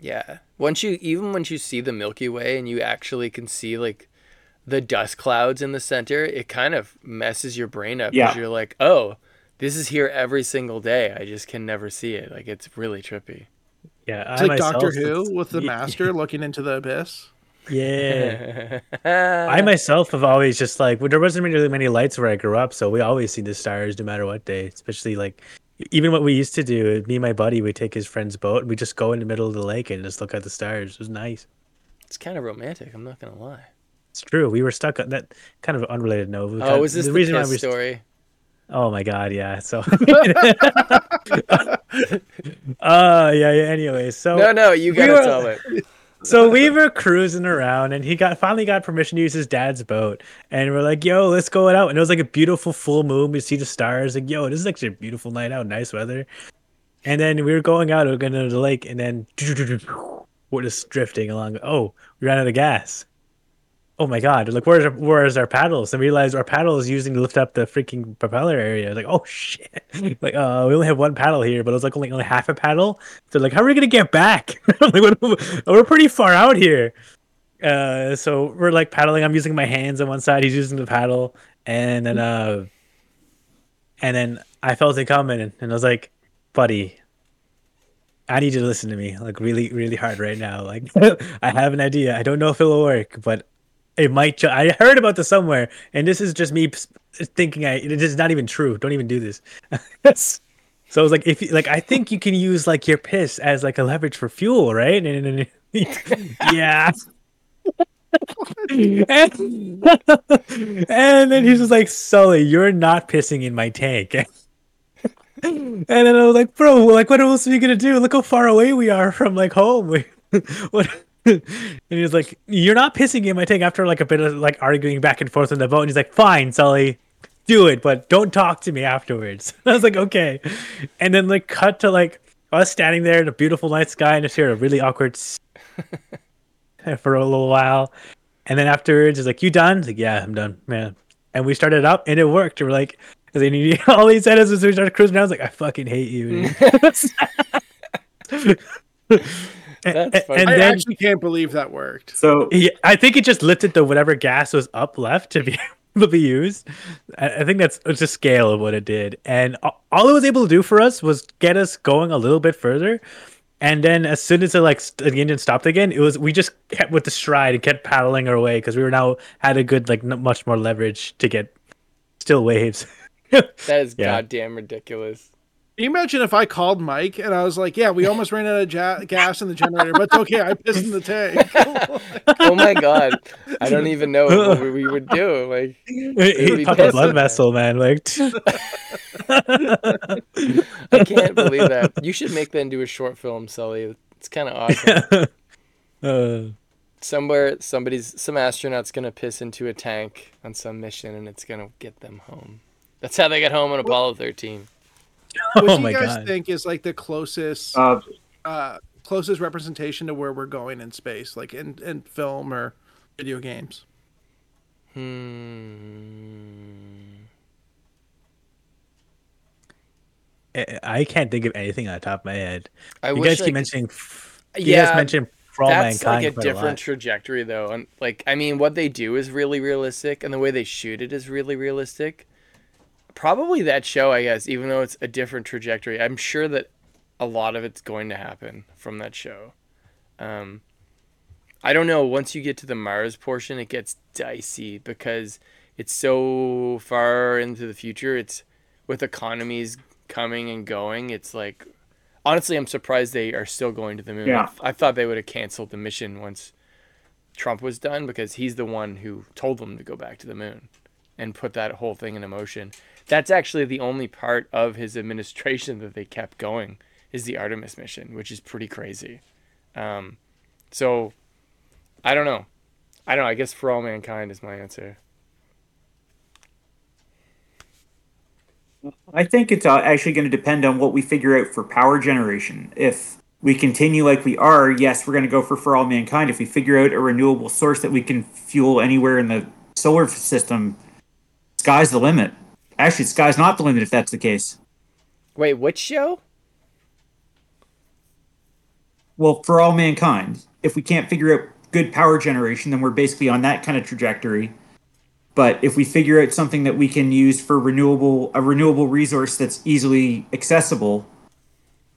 yeah. Once you, even once you see the Milky Way and you actually can see like the dust clouds in the center, it kind of messes your brain up. 'cause Yeah. You're like, oh, this is here every single day. I just can never see it. Like it's really trippy. Yeah, It's I like Doctor Who with the Ye- master looking into the abyss. Yeah. I myself have always just like well, there wasn't really many lights where I grew up, so we always see the stars no matter what day. Especially like even what we used to do, me and my buddy, we take his friend's boat and we just go in the middle of the lake and just look at the stars. It was nice. It's kind of romantic. I'm not gonna lie. It's true. We were stuck on that kind of unrelated note. we Oh, kind- was this the, reason why piss we story? Oh my god, yeah. So. Uh yeah, yeah, anyway. So No, no, you we gotta were- tell it. so we were cruising around and he got finally got permission to use his dad's boat. And we're like yo let's go out. And it was like a beautiful full moon. We see the stars. Like yo this is actually a beautiful night out. Nice weather. And then we were going out. We are going to the lake. And then we're just drifting along. Oh we ran out of gas oh my god like where's our, where's our paddles? And we realized our paddle is using to lift up the freaking propeller area. Like oh shit. Like uh we only have one paddle here but it was like only only half a paddle. So like how are we gonna get back? Like we're pretty far out here. Uh so we're like paddling. I'm using my hands on one side. He's using the paddle. And then uh and then i felt it coming. And i was like buddy I need you to listen to me like really, really hard right now. Like, I have an idea. I don't know if it'll work, but it might. I heard about this somewhere, and this is just me thinking. I it is not even true. Don't even do this. so I was like, if you- like, I think you can use like your piss as like a leverage for fuel, right? And, and, and- yeah. and, then he's just like, Sully, you're not pissing in my tank. And then I was like, bro, like, what else are we gonna do? Look how far away we are from like home. what? and he was like, you're not pissing in my tank. After like a bit of like arguing back and forth on the boat, and he's like, fine, Sully, do it, but don't talk to me afterwards. I was like, okay. And then like cut to like us standing there in a beautiful night sky and just hear a really awkward for a little while. And then afterwards, he's like, you done? He's like, yeah, I'm done, man. And we started up, and it worked. We're like, and he, all he said is, as we started cruising down, I was like, I fucking hate you. Dude." That's funny. and I then actually can't believe that worked. So he, I think it just lifted the whatever gas was up left to be able to be used. I, I think that's it's a scale of what it did, and all it was able to do for us was get us going a little bit further. And then as soon as it like st- the engine stopped again, it was we just kept with the stride and kept paddling our way because we were now had a good like n- much more leverage to get still waves. That is Yeah. goddamn ridiculous. Can you imagine if I called Mike and I was like, "Yeah, we almost ran out of ja- gas in the generator, but it's okay. I pissed in the tank." Oh my god. I don't even know what we- we would do. Like he be popped a blood vessel, man. Like, I can't believe that. You should make that into a short film, Sully. It's kind of awesome. uh, Somewhere, somebody's some astronaut's gonna piss into a tank on some mission, and it's gonna get them home. That's how they get home on Apollo 13. what oh do you guys god. think is like the closest uh, uh closest representation to where we're going in space, like in in film or video games. Hmm. I- I can't think of anything on the top of my head. I you wish guys I keep could- mentioning. You Yeah, guys mentioned for all That's mankind. like a quite lot. different trajectory, though. And like, I mean, what they do is really realistic, and the way they shoot it is really realistic. Probably that show, I guess, even though it's a different trajectory, I'm sure that a lot of it's going to happen from that show. Um, I don't know. Once you get to the Mars portion, it gets dicey because it's so far into the future. It's with economies coming and going. It's like honestly, I'm surprised they are still going to the moon. Yeah. I, I thought they would have canceled the mission once Trump was done because he's the one who told them to go back to the moon and put that whole thing in motion. That's actually the only part of his administration that they kept going is the Artemis mission, which is pretty crazy. Um, so I don't know. I don't know. I guess for all mankind is my answer. I think it's uh, actually going to depend on what we figure out for power generation. If we continue like we are, yes, we're going to go for for all mankind. If we figure out a renewable source that we can fuel anywhere in the solar system, sky's the limit. Actually, sky's not the limit if that's the case. Wait, which show? Well, for all mankind, if we can't figure out good power generation, then we're basically on that kind of trajectory. But if we figure out something that we can use for renewable a renewable resource that's easily accessible,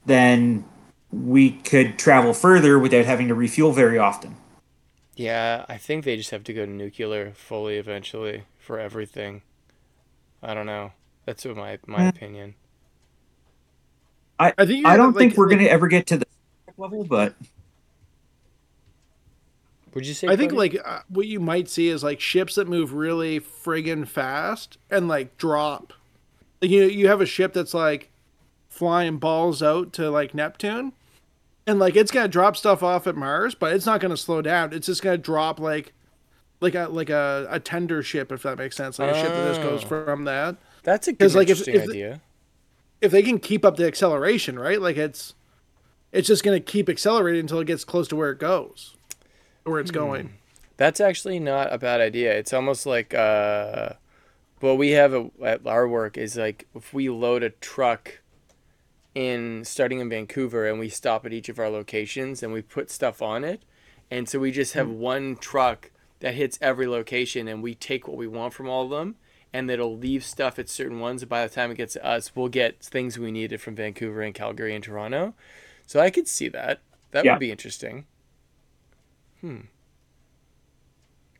then we could travel further without having to refuel very often. Yeah, I think they just have to go to nuclear fully eventually for everything. I don't know. That's what my my Hmm. opinion. I I think I don't think like- we're like- going to ever get to the level, but Would you say? I think like uh, what you might see is like ships that move really friggin' fast and like drop. Like you you have a ship that's like flying balls out to like Neptune, and like it's gonna drop stuff off at Mars, but it's not gonna slow down. It's just gonna drop like like a like a, a tender ship if that makes sense. Like a ship that just goes Oh. from that. that's a good like, interesting if the- idea. If they can keep up the acceleration, right? Like it's it's just gonna keep accelerating until it gets close to where it goes, where it's going. That's actually not a bad idea. It's almost like uh, what we have at, at our work is like if we load a truck in starting in Vancouver and we stop at each of our locations and we put stuff on it, and so we just have one truck that hits every location and we take what we want from all of them and it'll leave stuff at certain ones. And by the time it gets to us, we'll get things we needed from Vancouver and Calgary and Toronto. So I could see that. That Yeah. would be interesting. Hmm.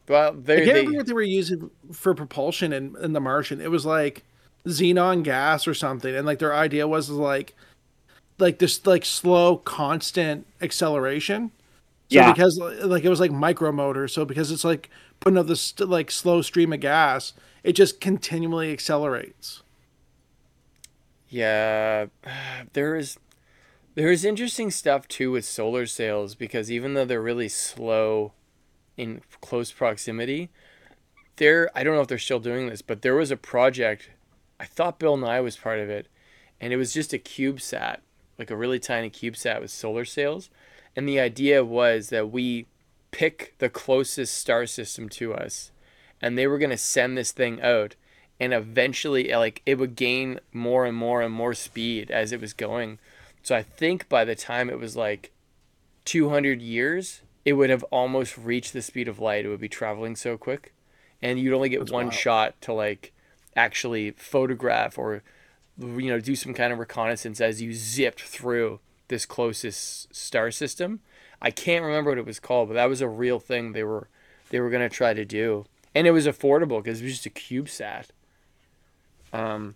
Well, I they, can't they remember what they were using for propulsion in, in the Martian. It was like xenon gas or something, and like their idea was like like this like slow constant acceleration. So Yeah. because like it was like micromotor, so because it's like putting out this like slow stream of gas, it just continually accelerates. Yeah, there is there is interesting stuff too with solar sails because even though they're really slow in close proximity, there I don't know if they're still doing this, but there was a project I thought Bill Nye was part of it, and it was just a CubeSat, like a really tiny CubeSat with solar sails, and the idea was that we pick the closest star system to us, and they were gonna send this thing out and eventually like it would gain more and more and more speed as it was going so i think by the time it was like 200 years it would have almost reached the speed of light it would be traveling so quick and you'd only get one wild. shot to like actually photograph or you know do some kind of reconnaissance as you zipped through this closest star system i can't remember what it was called but that was a real thing they were they were going to try to do and it was affordable because it was just a CubeSat. Um,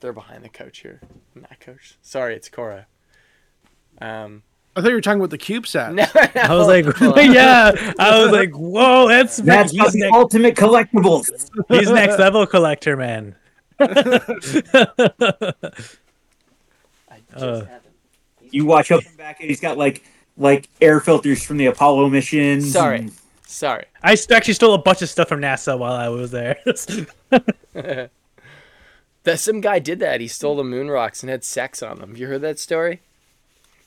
they're behind the coach here. Not coach. Sorry, it's Cora. Um, I thought you were talking about the CubeSat. no, I was like, yeah. I was like, whoa, that's that's he's, the next, ultimate collectibles. he's next level collector, man. Uh, You watch up and back, and he's got like like air filters from the Apollo missions. sorry, and- sorry. I actually stole a bunch of stuff from NASA while I was there. That some guy did that. He stole the moon rocks and had sex on them. You heard that story?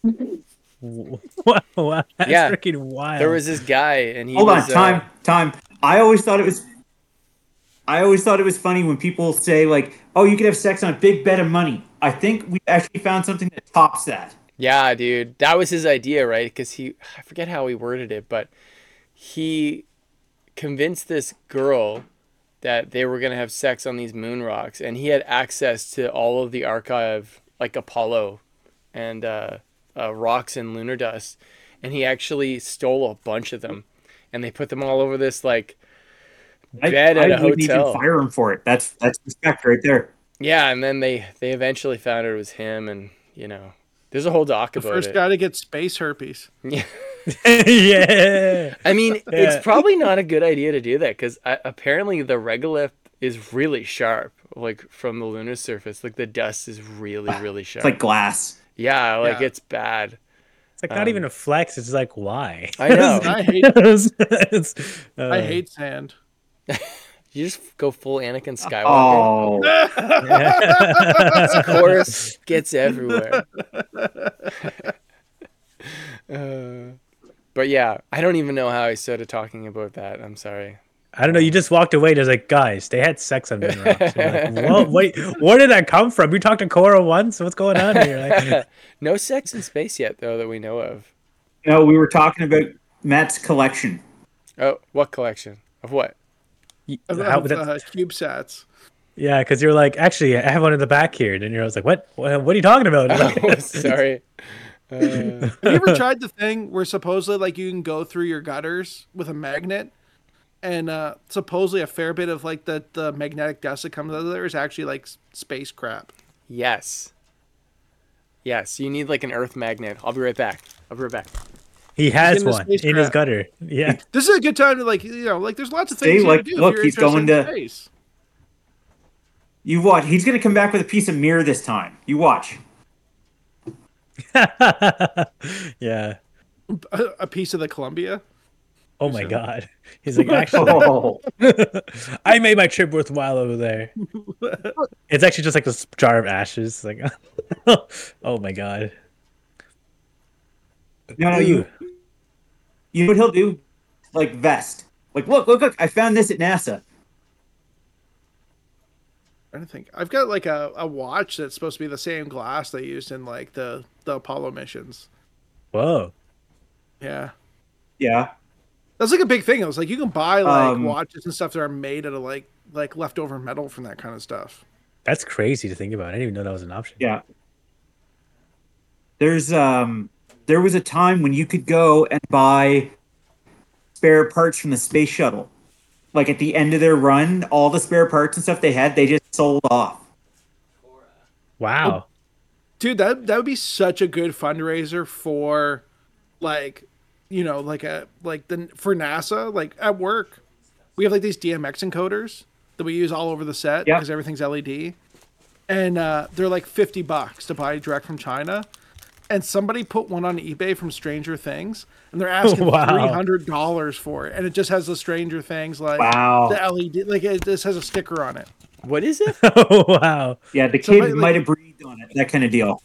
wow, wow, that's Yeah. freaking wild. There was this guy, and he Hold was, on, uh, time, time. I always thought it was. I always thought it was funny when people say like, "Oh, you could have sex on a big bet of money." I think we actually found something that tops that. Yeah, dude, that was his idea, right? Because he, I forget how he worded it, but he convinced this girl that they were gonna have sex on these moon rocks, and he had access to all of the archive, like Apollo, and uh, uh, rocks and lunar dust, and he actually stole a bunch of them, and they put them all over this like bed I at a hotel. even fire him for it. That's that's respect right there. Yeah, and then they they eventually found it was him, and you know, there's a whole doc The about first it. guy to get space herpes. Yeah. yeah. I mean, Yeah. it's probably not a good idea to do that because apparently the regolith is really sharp, like from the lunar surface. Like the dust is really, really sharp. It's like glass. yeah, like Yeah. it's bad. It's like not Um, even a flex. It's like why? I know. I hate It's, uh, I hate sand. You just go full Anakin Skywalker. Oh, Chorus gets everywhere. uh, but yeah, I don't even know how I started talking about that. I'm sorry. I don't know. You just walked away. There's like, guys, they had sex on Moon Rocks. You're like, "Whoa, wait, where did that come from? You talked to Cora once. What's going on here? Like, no sex in space yet, though, that we know of. no, we were talking about Matt's collection. Oh, what collection of what? Of, how, of, that's- uh, CubeSats. yeah, because you're like, actually, I have one in the back here. And then you're like, what? What, what are you talking about? Oh, sorry. Uh, Have you ever tried the thing where supposedly like you can go through your gutters with a magnet, and uh, supposedly a fair bit of like the the magnetic dust that comes out of there is actually like s- space crap. yes. Yes, you need like an Earth magnet. I'll be right back. I'll be right back. He has in one in his gutter. Yeah. This is a good time to like you know like there's lots of See, things you like, do. look, if you're he's going to- space. You watch. He's gonna come back with a piece of mirror this time. You watch. yeah. a, a piece of the Columbia. Oh my god. He's like, actually, Oh, I made my trip worthwhile over there. It's actually just like this jar of ashes. Like, oh my god. no, no, you. You know what he'll do? Like vest. Like, look, look, look! I found this at NASA. I don't think I've got like a, a watch that's supposed to be the same glass they used in like the the Apollo missions. Whoa. Yeah. Yeah. That's like a big thing. It was like you can buy like Um, watches and stuff that are made out of like like leftover metal from that kind of stuff. That's crazy to think about. I didn't even know that was an option. Yeah. There's um there was a time when you could go and buy spare parts from the space shuttle. Like at the end of their run, all the spare parts and stuff they had, they just sold off. Wow. Dude, that that would be such a good fundraiser for like you know, like a like the for NASA, like at work. We have like these DMX encoders that we use all over the set Yeah. because everything's LED. And uh, they're like 50 bucks to buy direct from China. And somebody put one on eBay from Stranger Things, and they're asking Wow. three hundred dollars for it, and it just has the Stranger Things like Wow. the LED, like it just has a sticker on it. What is it? Oh wow. Yeah, the So, kid like- like- might have breathed on it. That kind of deal.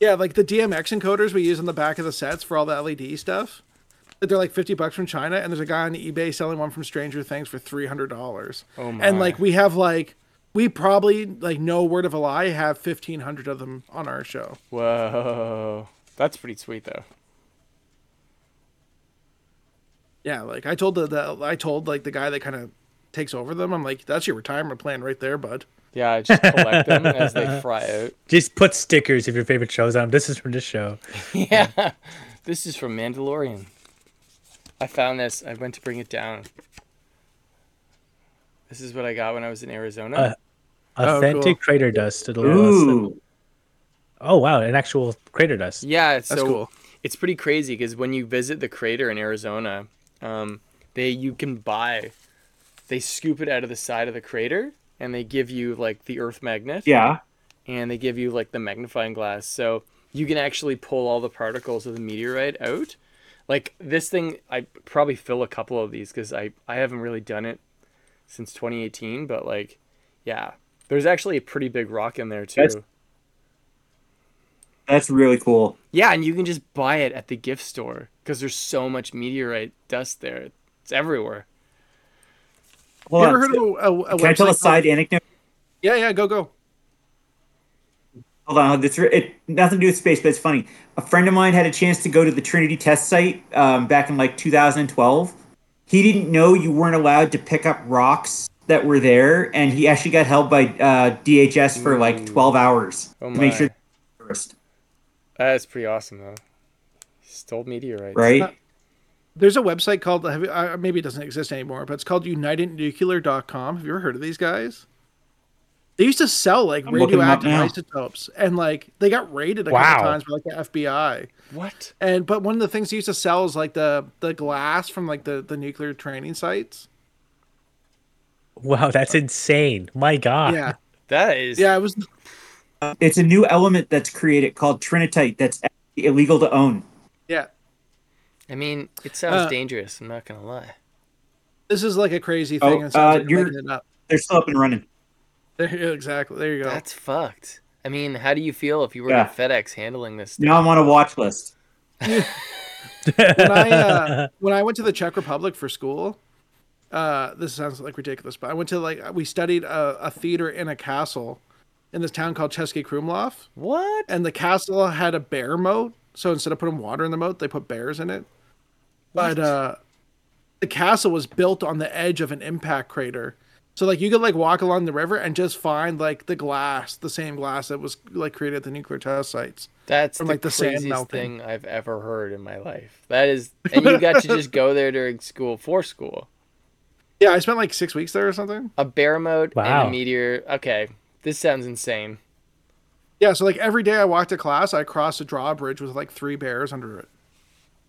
Yeah, like the DMX encoders we use on the back of the sets for all the LED stuff. They're like fifty bucks from China, and there's a guy on eBay selling one from Stranger Things for three hundred dollars. Oh my. And like we have like we probably like no word of a lie have fifteen hundred of them on our show. Whoa. That's pretty sweet though. Yeah, like I told the, the I told like the guy that kind of takes over them. I'm like, that's your retirement plan right there, bud. Yeah, I just collect them as they fry out. Just put stickers of your favorite show's on. Them this is from this show. Yeah. This is from Mandalorian. I found this. I went to bring it down. This is what I got when I was in Arizona. Uh, Oh, Authentic cool. crater dust. It'll last Ooh. Oh wow, an actual crater dust. yeah, it's That's so cool. it's pretty crazy because when you visit the crater in Arizona, um, they you can buy. They scoop it out of the side of the crater and they give you like the Earth magnet. Yeah. and they give you like the magnifying glass so you can actually pull all the particles of the meteorite out like this thing i probably fill a couple of these because i i haven't really done it since 2018 but like yeah there's actually a pretty big rock in there too That's- That's really cool. Yeah, and you can just buy it at the gift store because there's so much meteorite dust there. It's everywhere. Hold you on. ever heard of a, a, a Can I tell a side called- anecdote? Yeah, yeah, go go. Hold on, it's it nothing to do with space, but it's funny. A friend of mine had a chance to go to the Trinity test site um, back in like 2012. He didn't know you weren't allowed to pick up rocks that were there, and he actually got held by uh, DHS for like 12 hours Oh to make sure. First, That's pretty awesome though. Stole meteorites. right? There's a website called have you, uh, maybe it doesn't exist anymore, but it's called UnitedNuclear.com. Have you ever heard of these guys? They used to sell like I'm looking them up radioactive isotopes, and like they got raided a Wow. couple times by like the FBI. What? And but one of the things they used to sell is like the the glass from like the the nuclear training sites. Wow, that's insane. My God. Yeah, That is. yeah, it was. It's a new element that's created called Trinitite that's illegal to own. Yeah, I mean, it sounds Uh, dangerous. I'm not gonna lie. this is like a crazy Oh, thing. and it sounds uh, like you're you're- it up. They're still up and running. There, exactly. There you go. That's fucked. I mean, how do you feel if you were Yeah. at FedEx handling this? Stuff? Now I'm on a watch list. when I uh, when I went to the Czech Republic for school, uh, this sounds like ridiculous, but I went to like we studied a, a theater in a castle in this town called Český Krumlov, What? and the castle had a bear moat. So instead of putting water in the moat, they put bears in it. But uh, the castle was built on the edge of an impact crater. So like you could like walk along the river and just find like the glass, the same glass that was like created at the nuclear test sites. That's From, the like, the sand craziest melting. thing I've ever heard in my life. That is, and you got to just go there during school for school. Yeah, I spent like six weeks there or something. A bear mode and Wow. a meteor. Okay, this sounds insane. Yeah, so like every day I walked to class, I crossed a drawbridge with like three bears under it.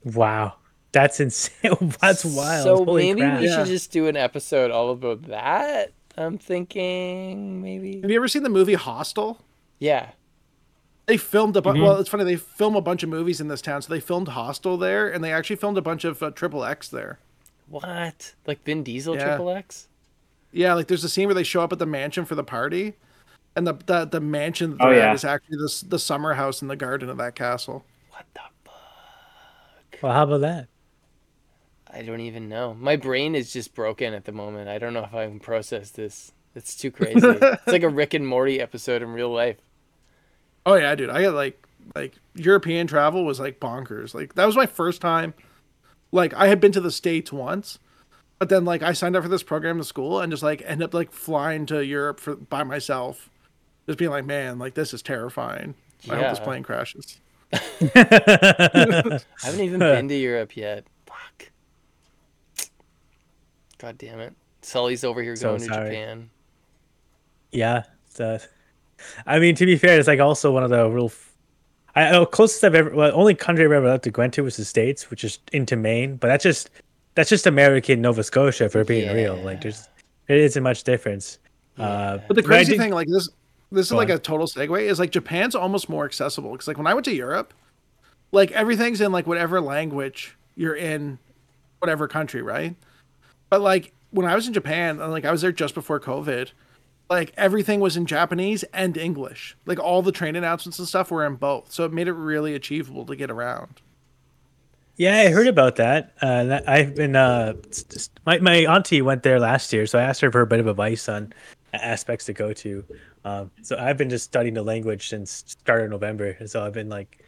wow. That's insane. That's wild. So Holy maybe crap. we Yeah. should just do an episode all about that. I'm thinking maybe. Have you ever seen the movie Hostel? Yeah. They filmed a bunch. Mm-hmm. Well, it's funny. They film a bunch of movies in this town, so they filmed Hostel there, and they actually filmed a bunch of uh, Triple X there. What? Like Vin Diesel Yeah. Triple X? Yeah, like there's a scene where they show up at the mansion for the party, and the the, the mansion Oh, there yeah. is actually the the summer house in the garden of that castle. What the fuck? Well, how about that? I don't even know. My brain is just broken at the moment. I don't know if I can process this. It's too crazy. it's like a Rick and Morty episode in real life. Oh yeah, dude. I got like like European travel was like bonkers. Like that was my first time. Like I had been to the states once, but then like I signed up for this program in school and just like end up like flying to Europe for by myself, just being like, man, like this is terrifying. I hope this plane crashes. I haven't even been to Europe yet. Fuck. God damn it. Sully's over here So going to. Japan. yeah. So, I mean, to be fair, it's like also one of the real. f- I oh, closest I've ever, well, only country I've ever allowed to go into was the states, which is into Maine. But that's just that's just American Nova Scotia for being real. Like there's there isn't much difference. Uh, But the crazy did- thing, like this, this is like on. a total segue. Is like Japan's almost more accessible because like when I went to Europe, like everything's in like whatever language you're in, whatever country, right? But like when I was in Japan, like I was there just before COVID, like everything was in Japanese and English. Like all the train announcements and stuff were in both, so it made it really achievable to get around. Yeah, I heard about that. Uh, I've been uh, my my auntie went there last year, so I asked her for a bit of advice on aspects to go to. Um, so I've been just studying the language since start of November, and so I've been like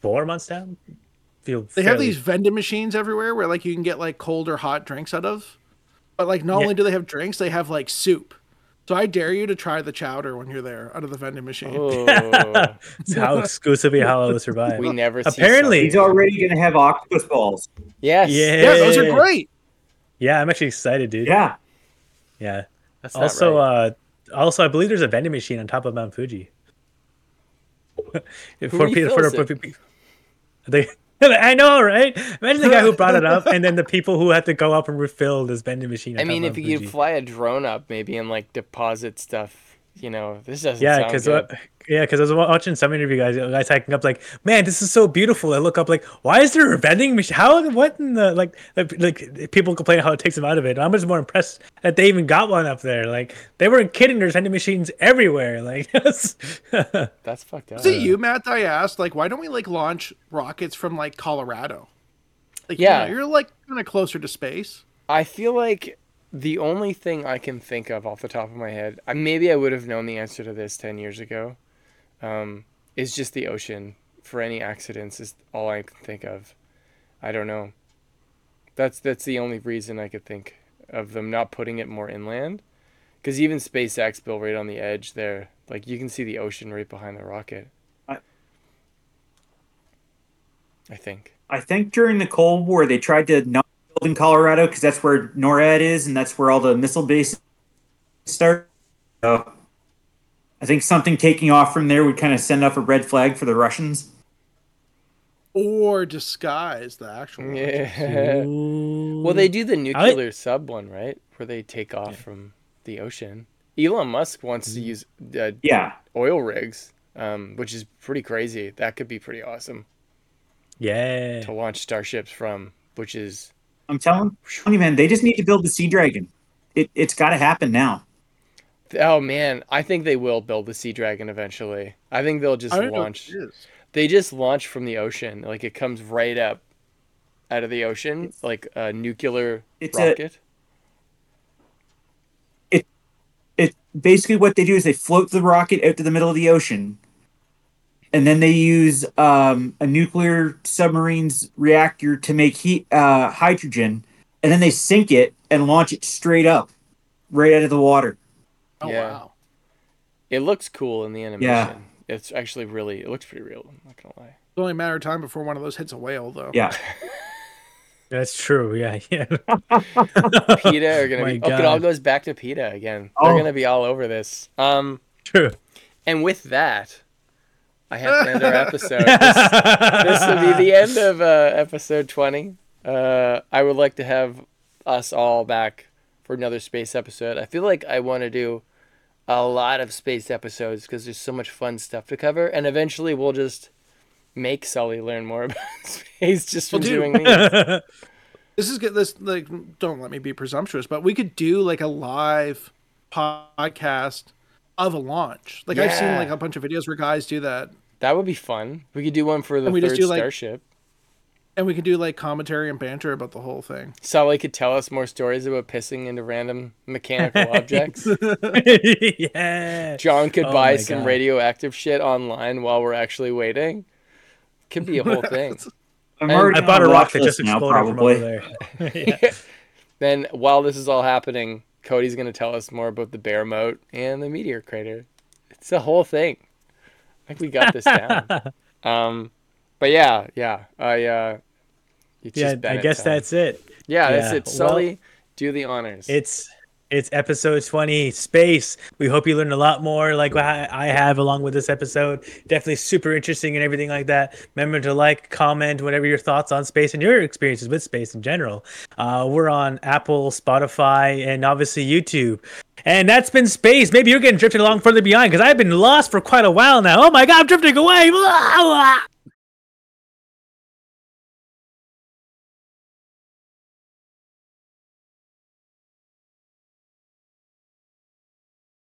four months down. Feel They have these vending machines everywhere where like you can get like cold or hot drinks out of. But like not Yeah. only do they have drinks, they have like soup. So I dare you to try the chowder when you're there out of the vending machine. Oh, It's how exclusively how I will survive. we never see Apparently- He's already gonna have octopus balls. Yes. Yeah. Yeah, those are great. Yeah, I'm actually excited, dude. Yeah. Yeah. That's Also, right. uh, also I believe there's a vending machine on top of Mount Fuji. for refills people, for, it? for, people- they. I know, right? Imagine the guy who brought it up, and then the people who had to go up and refill this vending machine. I mean, if you could fly a drone up, maybe and like deposit stuff you know, this doesn't Yeah, because good. Yeah, because I was watching some interview guys, guys hacking up like, man, this is so beautiful. I look up like, why is there a vending machine? How? What in the like? Like, like people complain how it takes them out of it. I'm just more impressed that they even got one up there. Like they weren't kidding. There's vending machines everywhere. Like, that's- That's fucked up. Was it you, Matt? I asked, like, why don't we like launch rockets from like Colorado? Like, Yeah. you know, you're like kind of closer to space. I feel like the only thing I can think of off the top of my head, maybe I would have known the answer to this 10 years ago, um, is just the ocean for any accidents is all I can think of. I don't know. That's that's the only reason I could think of them not putting it more inland. Because even SpaceX built right on the edge there. Like you can see the ocean right behind the rocket. I- I think. I think during the Cold War they tried to not build in Colorado because that's where NORAD is and that's where all the missile bases start. So I think something taking off from there would kind of send up a red flag for the Russians. Or disguise the actual. Yeah. Well, they do the nuclear sub one, right? Where they take off from the ocean. Elon Musk wants to use uh, Yeah. oil rigs, um, which is pretty crazy. That could be pretty awesome yeah. to launch starships from, which is I'm telling telling you, man, they just need to build the Sea Dragon. It, it's got to happen now. Oh man, I think they will build the Sea Dragon eventually. I think they'll just I don't know what launch. it. They just launch from the ocean, like it comes right up out of the ocean, like a nuclear rocket. It's a- rocket. It basically what they do is they float the rocket out to the middle of the ocean, and then they use um, a nuclear submarine's reactor to make heat uh, hydrogen, and then they sink it and launch it straight up, right out of the water. Oh Yeah. wow. It looks cool in the animation. Yeah. It's actually really, it looks pretty real. I'm not gonna lie. It's only a matter of time before one of those hits a whale, though. Yeah, That's true. Yeah. Yeah. PETA are gonna My be. Oh, it all goes back to PETA again. They're Oh. gonna be all over this. Um, True. and with that, I have to end our episode. This, this will be the end of uh, episode twenty. Uh, I would like to have us all back for another space episode. I feel like I want to do a lot of space episodes because there's so much fun stuff to cover, and eventually we'll just make Sully learn more about space just from Well, doing these. This is good. This like don't let me be presumptuous, but we could do like a live podcast of a launch. Like I've seen like a bunch of videos where guys do that, That would be fun. We could do one for the And we third just do, like- starship. And we could do like commentary and banter about the whole thing. Sally could tell us more stories about pissing into random mechanical objects. yeah. Jon could Oh buy some God. radioactive shit online while we're actually waiting. Could be a whole thing. I'm already I bought a rock that just list now, exploded from over there. yeah. then while this is all happening, Cody's gonna tell us more about the bear moat and the meteor crater. It's a whole thing. I think we got this down. um, but yeah, yeah, I uh, it's Yeah, I guess time. that's it. yeah, that's it. Sully, do the honors. It's it's episode 20 space we hope you learned a lot more like I, I have along with this episode definitely super interesting and everything like that remember to like comment whatever your thoughts on space and your experiences with space in general uh, we're on apple spotify and obviously youtube and that's been space maybe you're getting drifted along further behind because i've been lost for quite a while now oh my god i'm drifting away Blah, blah.